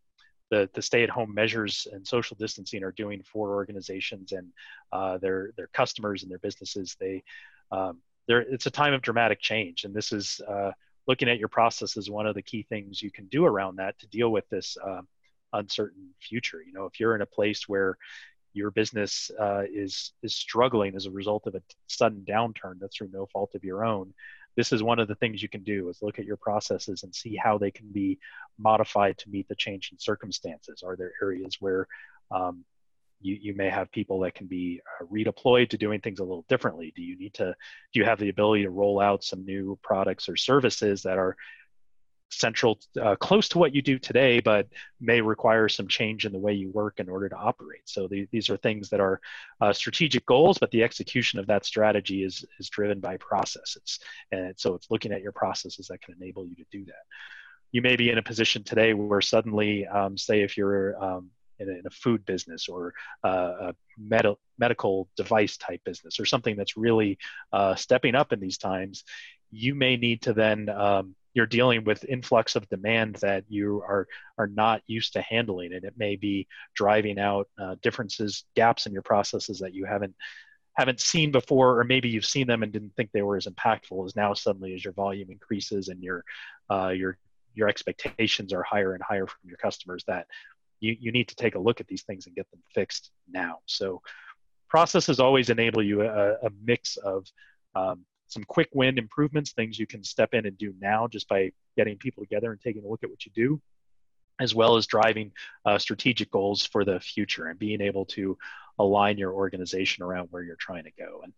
the, the stay-at-home measures and social distancing are doing for organizations and uh, their their customers and their businesses. They um, it's a time of dramatic change, and this is uh, looking at your process is one of the key things you can do around that to deal with this uh, uncertain future. You know, if you're in a place where your business uh, is is struggling as a result of a sudden downturn that's through no fault of your own, this is one of the things you can do is look at your processes and see how they can be modified to meet the changing circumstances. Are there areas where um, you, you may have people that can be uh, redeployed to doing things a little differently do you need to do you have the ability to roll out some new products or services that are central, uh, close to what you do today, but may require some change in the way you work in order to operate. So the, these are things that are uh, strategic goals, but the execution of that strategy is is driven by processes, and so it's looking at your processes that can enable you to do that. You may be in a position today where suddenly, um, say, if you're um, in a, in a, food business or uh, a med- medical device type business or something that's really uh, stepping up in these times, you may need to then um, you're dealing with influx of demand that you are are not used to handling. And it may be driving out uh, differences gaps in your processes that you haven't haven't seen before or maybe you've seen them and didn't think they were as impactful as now suddenly as your volume increases and your uh, your your expectations are higher and higher from your customers that you, you need to take a look at these things and get them fixed now so processes always enable you a, a mix of um, some quick win improvements, things you can step in and do now just by getting people together and taking a look at what you do, as well as driving uh, strategic goals for the future and being able to align your organization around where you're trying to go. And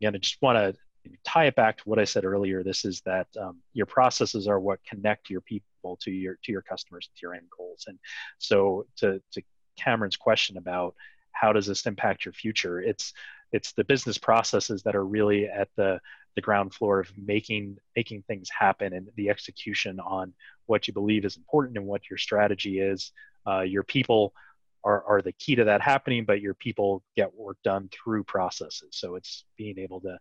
again, I just want to tie it back to what I said earlier. This is that um, your processes are what connect your people to your to your customers to your end goals. And so to to Cameron's question about how does this impact your future, it's it's the business processes that are really at the the ground floor of making making things happen and the execution on what you believe is important and what your strategy is. Uh, your people are, are the key to that happening, but your people get work done through processes. So it's being able to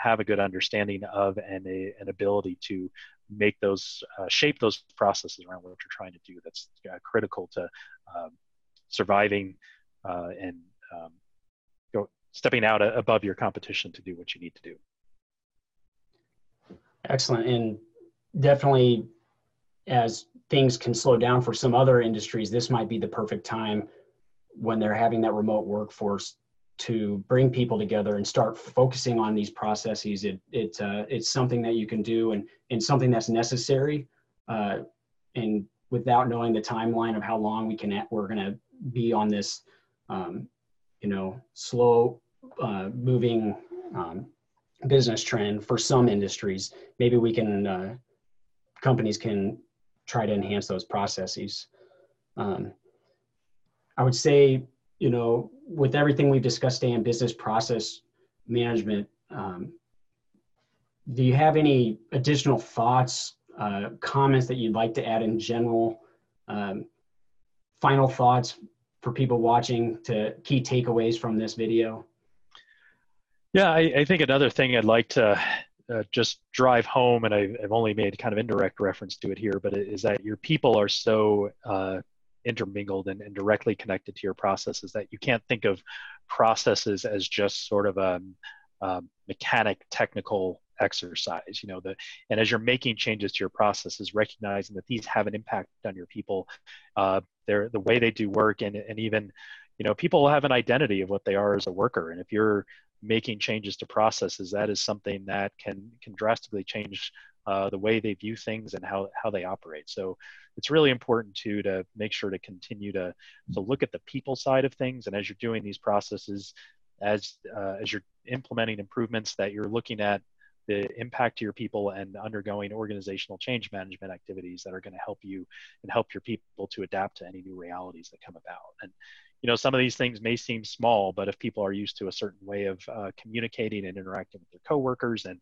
have a good understanding of and a, an ability to make those uh, shape those processes around what you're trying to do. That's uh, critical to um, surviving uh, and um, go, stepping out above your competition to do what you need to do. Excellent. And definitely, as things can slow down for some other industries, this might be the perfect time when they're having that remote workforce to bring people together and start focusing on these processes. It, it uh, it's something that you can do and, and something that's necessary. Uh, and without knowing the timeline of how long we can, we're going to be on this, um, you know, slow uh, moving um, business trend for some industries. Maybe we can, uh, companies can try to enhance those processes. Um, I would say, you know, with everything we've discussed today in business process management, um, do you have any additional thoughts, uh, comments that you'd like to add in general? Um, final thoughts for people watching to key takeaways from this video? Yeah, I, I think another thing I'd like to uh, just drive home, and I've, I've, only made kind of indirect reference to it here, but it is that your people are so uh, intermingled and, and, directly connected to your processes that you can't think of processes as just sort of a um, mechanic technical exercise you know the and as you're making changes to your processes recognizing that these have an impact on your people uh, their the way they do work and, and even you know people have an identity of what they are as a worker and if you're making changes to processes, that is something that can can drastically change uh, the way they view things and how how they operate. So it's really important to to make sure to continue to to look at the people side of things. And as you're doing these processes, as uh, as you're implementing improvements, that you're looking at the impact to your people and undergoing organizational change management activities that are going to help you and help your people to adapt to any new realities that come about. And you know some of these things may seem small but if people are used to a certain way of uh, communicating and interacting with their coworkers and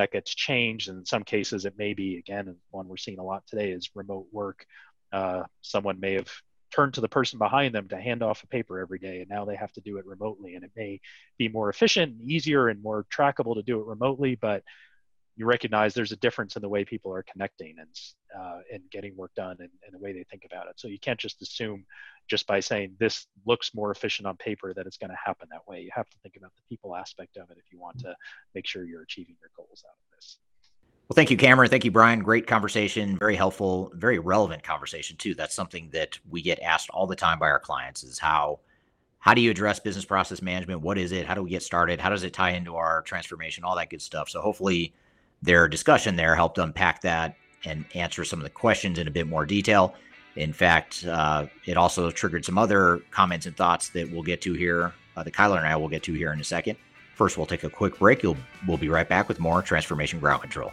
that gets changed. And in some cases it may be again one we're seeing a lot today is remote work. Uh, someone may have turned to the person behind them to hand off a paper every day and now they have to do it remotely and it may be more efficient and easier and more trackable to do it remotely but you recognize there's a difference in the way people are connecting and uh, and getting work done and, and, the way they think about it. So you can't just assume just by saying this looks more efficient on paper that it's going to happen that way. You have to think about the people aspect of it if you want to make sure you're achieving your goals out of this. Well, thank you, Cameron. Thank you, Brian. Great conversation, very helpful, very relevant conversation too. That's something that we get asked all the time by our clients: is how how do you address business process management? What is it? How do we get started? How does it tie into our transformation? All that good stuff. So hopefully, their discussion there helped unpack that and answer some of the questions in a bit more detail. In fact, uh, it also triggered some other comments and thoughts that we'll get to here, uh, that Kyler and I will get to here in a second. First, we'll take a quick break. You'll, we'll be right back with more Transformation Ground Control.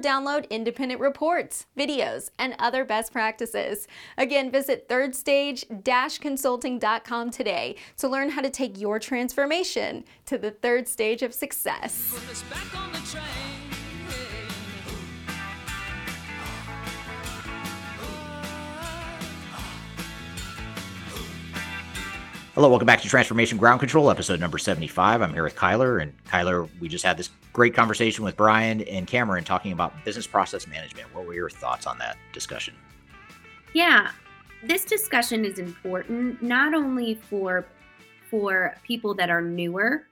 download independent reports, videos, and other best practices. Again, visit thirdstage-consulting.com today to learn how to take your transformation to the third stage of success. Hello, welcome back to Transformation Ground Control, episode number 75. I'm here with Kyler, and Kyler, we just had this great conversation with Brian and Cameron talking about business process management. What were your thoughts on that discussion? Yeah, this discussion is important not only for for people that are newer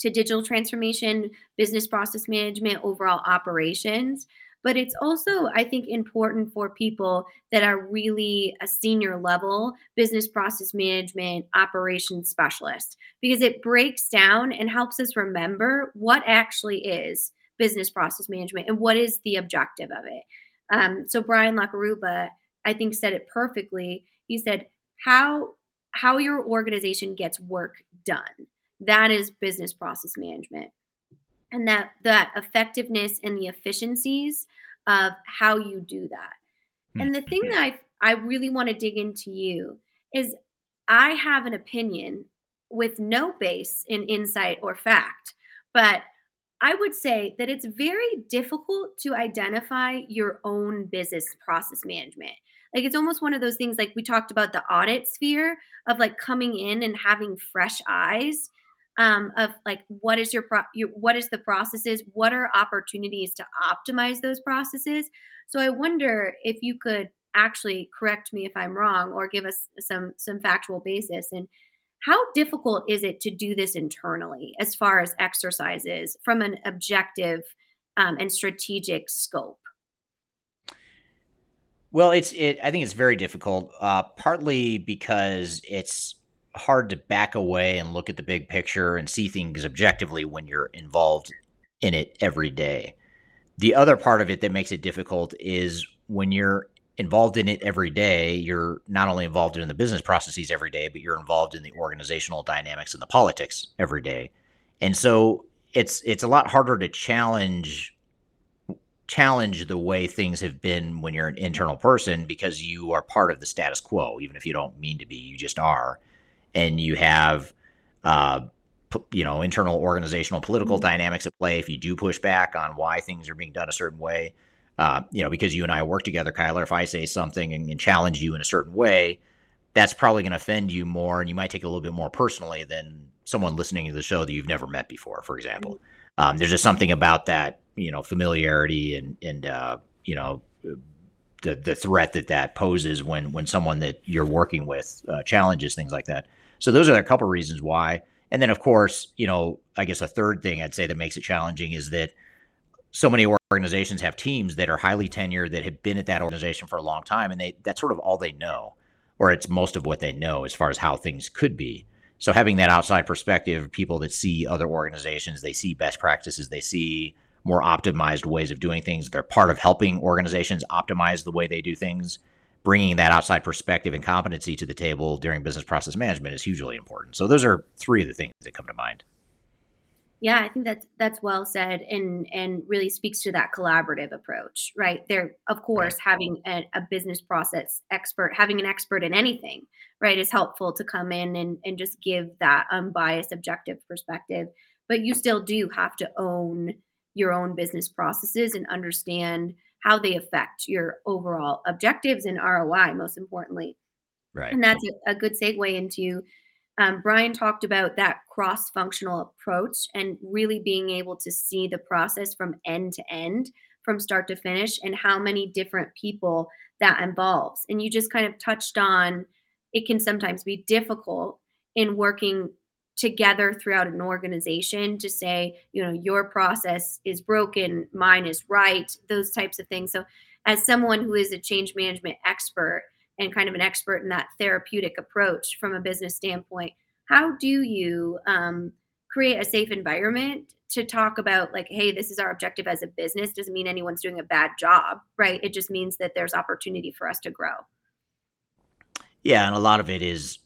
to digital transformation, business process management, overall operations, but it's also i think important for people that are really a senior level business process management operations specialist because it breaks down and helps us remember what actually is business process management and what is the objective of it. Um, so brian lacaruba i think said it perfectly. He said how how your organization gets work done that is business process management and that that effectiveness and the efficiencies of how you do that. Mm-hmm. And the thing that I I really want to dig into you is I have an opinion with no base in insight or fact, but I would say that it's very difficult to identify your own business process management. Like it's almost one of those things like we talked about the audit sphere of like coming in and having fresh eyes um, of like what is your, pro- your what is the processes? What are opportunities to optimize those processes? So i wonder if you could actually correct me if i'm wrong or give us some some factual basis and how difficult is it to do this internally as far as exercises from an objective um, and strategic scope? Well it's it i think it's very difficult uh, partly because it's hard to back away and look at the big picture and see things objectively when you're involved in it every day. The other part of it that makes it difficult is when you're involved in it every day, you're not only involved in the business processes every day, but you're involved in the organizational dynamics and the politics every day. And so it's it's a lot harder to challenge challenge the way things have been when you're an internal person because you are part of the status quo even if you don't mean to be you just are and you have uh, you know internal organizational political mm-hmm. dynamics at play if you do push back on why things are being done a certain way uh, you know because you and i work together kyler if i say something and, and challenge you in a certain way that's probably going to offend you more and you might take it a little bit more personally than someone listening to the show that you've never met before for example mm-hmm. um, there's just something about that you know familiarity and and uh, you know the the threat that that poses when when someone that you're working with uh, challenges things like that so those are a couple reasons why. And then, of course, you know, I guess a third thing I'd say that makes it challenging is that so many organizations have teams that are highly tenured that have been at that organization for a long time, and they that's sort of all they know, or it's most of what they know as far as how things could be. So having that outside perspective, people that see other organizations, they see best practices, they see more optimized ways of doing things. They're part of helping organizations optimize the way they do things bringing that outside perspective and competency to the table during business process management is hugely important. So those are three of the things that come to mind. Yeah, I think that's that's well said, and and really speaks to that collaborative approach, right? There, of course, having a, a business process expert, having an expert in anything, right, is helpful to come in and and just give that unbiased, objective perspective. But you still do have to own your own business processes and understand how they affect your overall objectives and ROI, most importantly. Right. And that's a, a good segue into um, Brian talked about that cross functional approach and really being able to see the process from end to end, from start to finish, and how many different people that involves. And you just kind of touched on it can sometimes be difficult in working together throughout an organization to say, you know, your process is broken, mine is right, those types of things. So, as someone who is a change management expert and kind of an expert in that therapeutic approach from a business standpoint, how do you um, create a safe environment to talk about like hey this is our objective as a business doesn't mean anyone's doing a bad job right it just means that there's opportunity for us to grow yeah and a lot of it is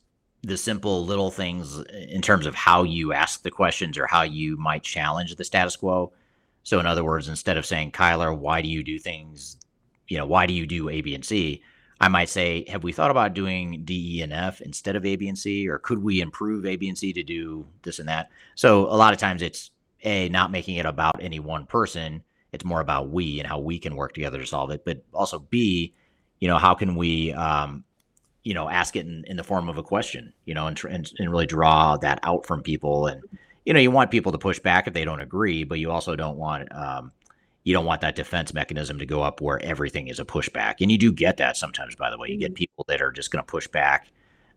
the simple little things in terms of how you ask the questions or how you might challenge the status quo. So, in other words, instead of saying, Kyler, why do you do things, you know, why do you do A, B, and C? I might say, have we thought about doing D, E, and F instead of A, B, and C? Or could we improve A, B, and C to do this and that? So, a lot of times it's A, not making it about any one person. It's more about we and how we can work together to solve it. But also B, you know, how can we um, you know, ask it in, in the form of a question, you know, and, and, and really draw that out from people. And, you know, you want people to push back if they don't agree, but you also don't want, um, you don't want that defense mechanism to go up where everything is a pushback. And you do get that sometimes, by the way. You get mm-hmm. people that are just going to push back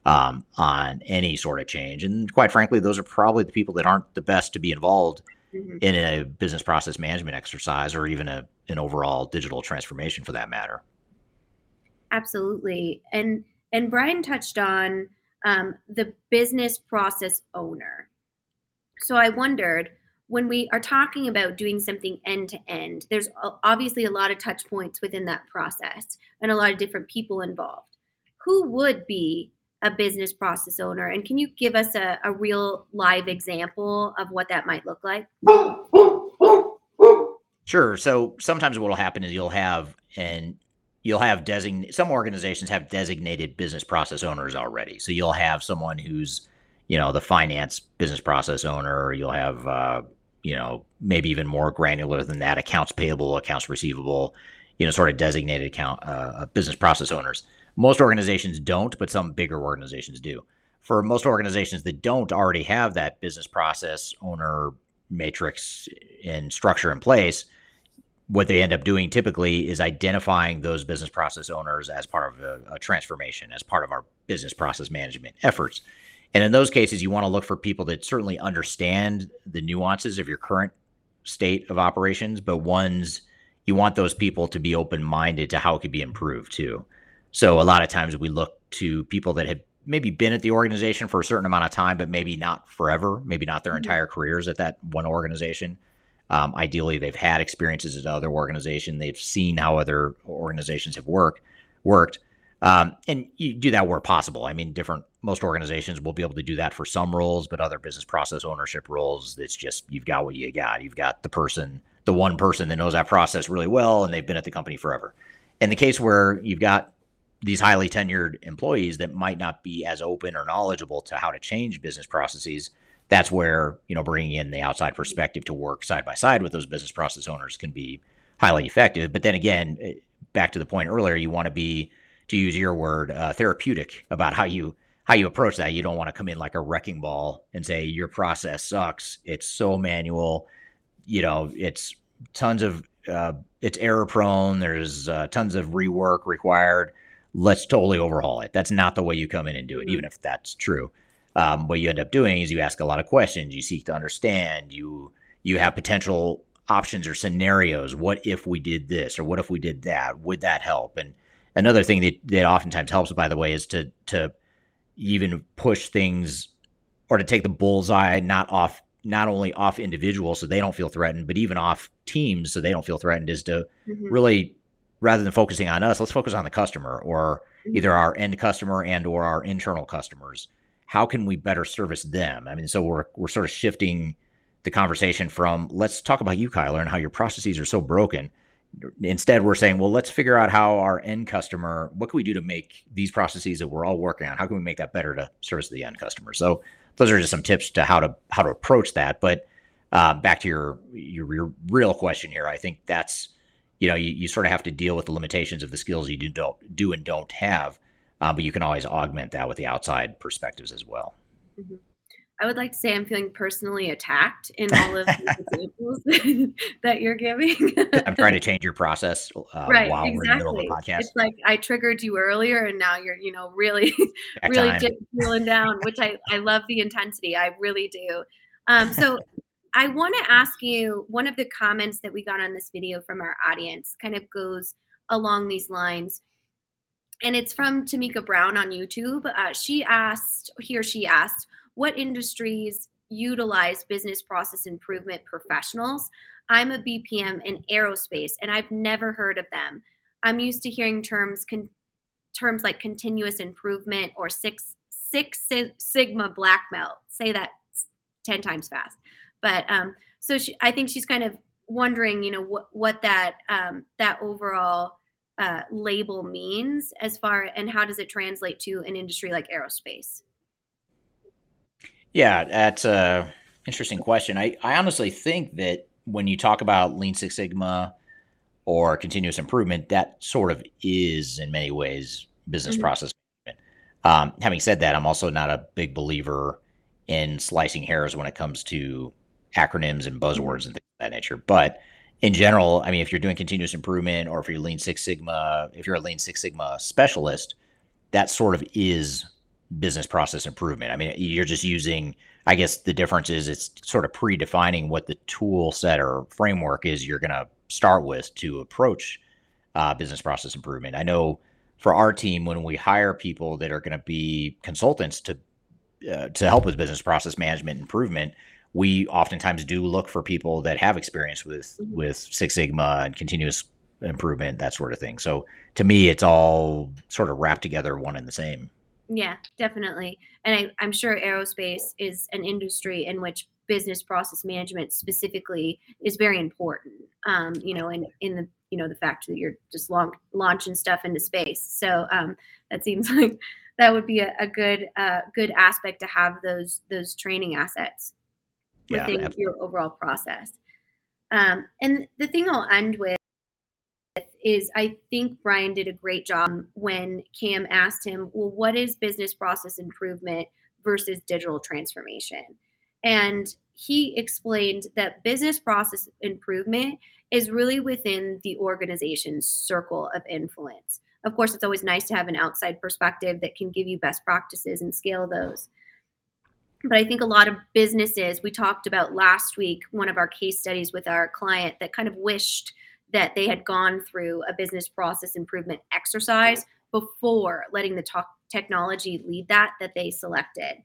um, on any sort of change. And quite frankly, those are probably the people that aren't the best to be involved mm-hmm. in a business process management exercise or even a, an overall digital transformation for that matter. Absolutely. And and Brian touched on um, the business process owner. So I wondered when we are talking about doing something end to end, there's obviously a lot of touch points within that process and a lot of different people involved. Who would be a business process owner? And can you give us a, a real live example of what that might look like? Sure. So sometimes what will happen is you'll have an you'll have design some organizations have designated business process owners already. So you'll have someone who's, you know, the finance business process owner. You'll have, uh, you know, maybe even more granular than that, accounts payable, accounts receivable, you know, sort of designated account uh, uh business process owners. Most organizations don't, but some bigger organizations do. For most organizations that don't already have that business process owner matrix and structure in place, what they end up doing typically is identifying those business process owners as part of a, a, transformation, as part of our business process management efforts. And in those cases, you want to look for people that certainly understand the nuances of your current state of operations, but ones you want those people to be open minded to how it could be improved too. So a lot of times we look to people that have maybe been at the organization for a certain amount of time, but maybe not forever, maybe not their mm-hmm. entire careers at that one organization um, ideally, they've had experiences at other organizations. They've seen how other organizations have worked worked, um, and you do that where possible. I mean, different most organizations will be able to do that for some roles, but other business process ownership roles, it's just you've got what you got. You've got the person, the one person that knows that process really well, and they've been at the company forever. In the case where you've got these highly tenured employees that might not be as open or knowledgeable to how to change business processes that's where you know bringing in the outside perspective to work side by side with those business process owners can be highly effective. But then again, eh, back to the point earlier, you want to be, to use your word, uh, therapeutic about how you how you approach that. You don't want to come in like a wrecking ball and say your process sucks. It's so manual. You know, it's tons of uh, it's error prone. There's uh, tons of rework required. Let's totally overhaul it. That's not the way you come in and do it, mm-hmm. even if that's true um, what you end up doing is you ask a lot of questions you seek to understand you you have potential options or scenarios what if we did this or what if we did that would that help and another thing that, that oftentimes helps by the way is to to even push things or to take the bullseye not off not only off individuals so they don't feel threatened but even off teams so they don't feel threatened is to mm-hmm. really rather than focusing on us let's focus on the customer or mm-hmm. either our end customer and or our internal customers how can we better service them? I mean, so we're we're sort of shifting the conversation from let's talk about you, Kyler, and how your processes are so broken. Instead, we're saying, well, let's figure out how our end customer, what can we do to make these processes that we're all working on, how can we make that better to service the end customer? So those are just some tips to how to how to approach that. But uh, back to your, your your real question here, I think that's you know you, you sort of have to deal with the limitations of the skills you do don't do and don't have uh, but you can always augment that with the outside perspectives as well. Mm-hmm. I would like to say I'm feeling personally attacked in *laughs* all of the examples *laughs* that you're giving. I'm trying to change your process uh, right, while exactly. we're in the middle of a podcast. It's like I triggered you earlier, and now you're, you know, really, really drilling down. Which I, I love the intensity. I really do. Um, so *laughs* I want to ask you one of the comments that we got on this video from our audience kind of goes along these lines. And it's from Tamika Brown on YouTube. Uh, she asked, he or she asked, what industries utilize business process improvement professionals? I'm a BPM in aerospace, and I've never heard of them. I'm used to hearing terms con- terms like continuous improvement or six six sigma black belt. Say that ten times fast. But um, so she, I think she's kind of wondering, you know, what what that um, that overall uh, label means as far and how does it translate to an industry like aerospace? Yeah, that's a interesting question. I, I honestly think that when you talk about Lean Six Sigma or continuous improvement, that sort of is in many ways business mm-hmm. process. Um, having said that, I'm also not a big believer in slicing hairs when it comes to acronyms and buzzwords and things of that nature. But in general, I mean, if you're doing continuous improvement or if you're Lean Six Sigma, if you're a Lean Six Sigma specialist, that sort of is business process improvement. I mean, you're just using, I guess the difference is it's sort of predefining what the tool set or framework is you're going to start with to approach uh, business process improvement. I know for our team, when we hire people that are going to be consultants to uh, to help with business process management improvement, we oftentimes do look for people that have experience with mm-hmm. with Six Sigma and continuous improvement, that sort of thing. So to me, it's all sort of wrapped together, one and the same. Yeah, definitely. And I, I'm sure aerospace is an industry in which business process management specifically is very important. Um, you know, and in the you know the fact that you're just long, launching stuff into space. So um, that seems *laughs* like that would be a, a good uh, good aspect to have those those training assets within your overall process. Um, and the thing I'll end with is I think Brian did a great job when Cam asked him, well, what is business process improvement versus digital transformation? And he explained that business process improvement is really within the organization's circle of influence. Of course, it's always nice to have an outside perspective that can give you best practices and scale those. But I think a lot of businesses, we talked about last week, one of our case studies with our client that kind of wished that they had gone through a business process improvement exercise before letting the technology lead that that they selected.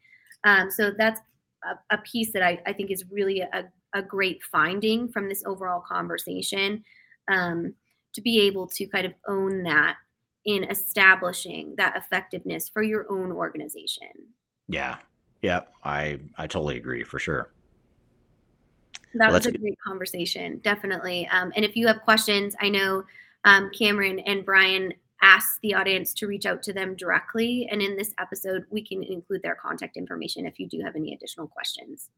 Um, so that's a, a piece that I, I, think is really a, a, great finding from this overall conversation um, to be able to kind of own that in establishing that effectiveness for your own organization. Yeah. Yeah. I I totally agree for sure. That well, was a great conversation, definitely. Um, and if you have questions, I know um, Cameron and Brian asked the audience to reach out to them directly. And in this episode, we can include their contact information if you do have any additional questions.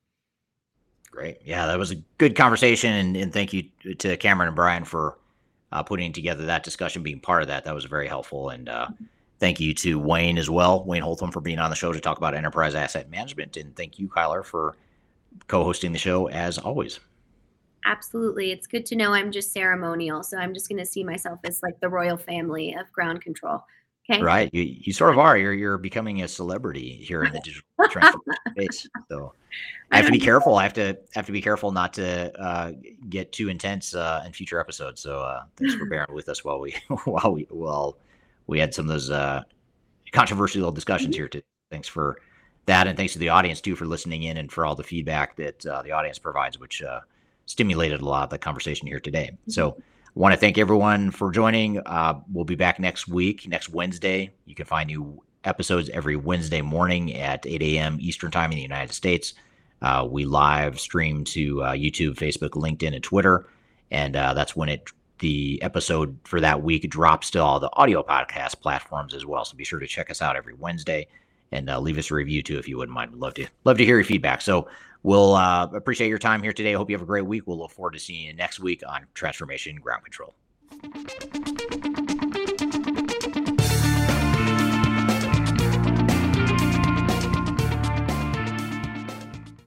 Great. Yeah, that was a good conversation. And, and thank you to Cameron and Brian for uh, putting together that discussion, being part of that. That was very helpful. And uh, thank you to Wayne as well, Wayne Holtham, for being on the show to talk about enterprise asset management. And thank you, Kyler, for co-hosting the show as always. Absolutely. It's good to know I'm just ceremonial. So I'm just going to see myself as like the royal family of ground control. Okay. Right. You, you sort of are. You're, you're becoming a celebrity here in the digital *laughs* transformation space. So I have to be careful. I have to have to be careful not to uh, get too intense uh, in future episodes. So uh, thanks for *laughs* bearing with us while we *laughs* while we while we had some of those uh, controversial discussions mm-hmm. here too. Thanks for that. And thanks to the audience too for listening in and for all the feedback that uh, the audience provides, which uh, stimulated a lot of the conversation here today. Mm-hmm. So I want to thank everyone for joining. Uh, we'll be back next week, next Wednesday. You can find new episodes every Wednesday morning at 8 a.m. Eastern time in the United States. Uh, we live stream to uh, YouTube, Facebook, LinkedIn, and Twitter. And uh, that's when it the episode for that week drops to all the audio podcast platforms as well. So be sure to check us out every Wednesday and uh, leave us a review too if you wouldn't mind. We'd love to love to hear your feedback. So we'll uh, appreciate your time here today. I hope you have a great week. We'll look forward to seeing you next week on Transformation Ground Control.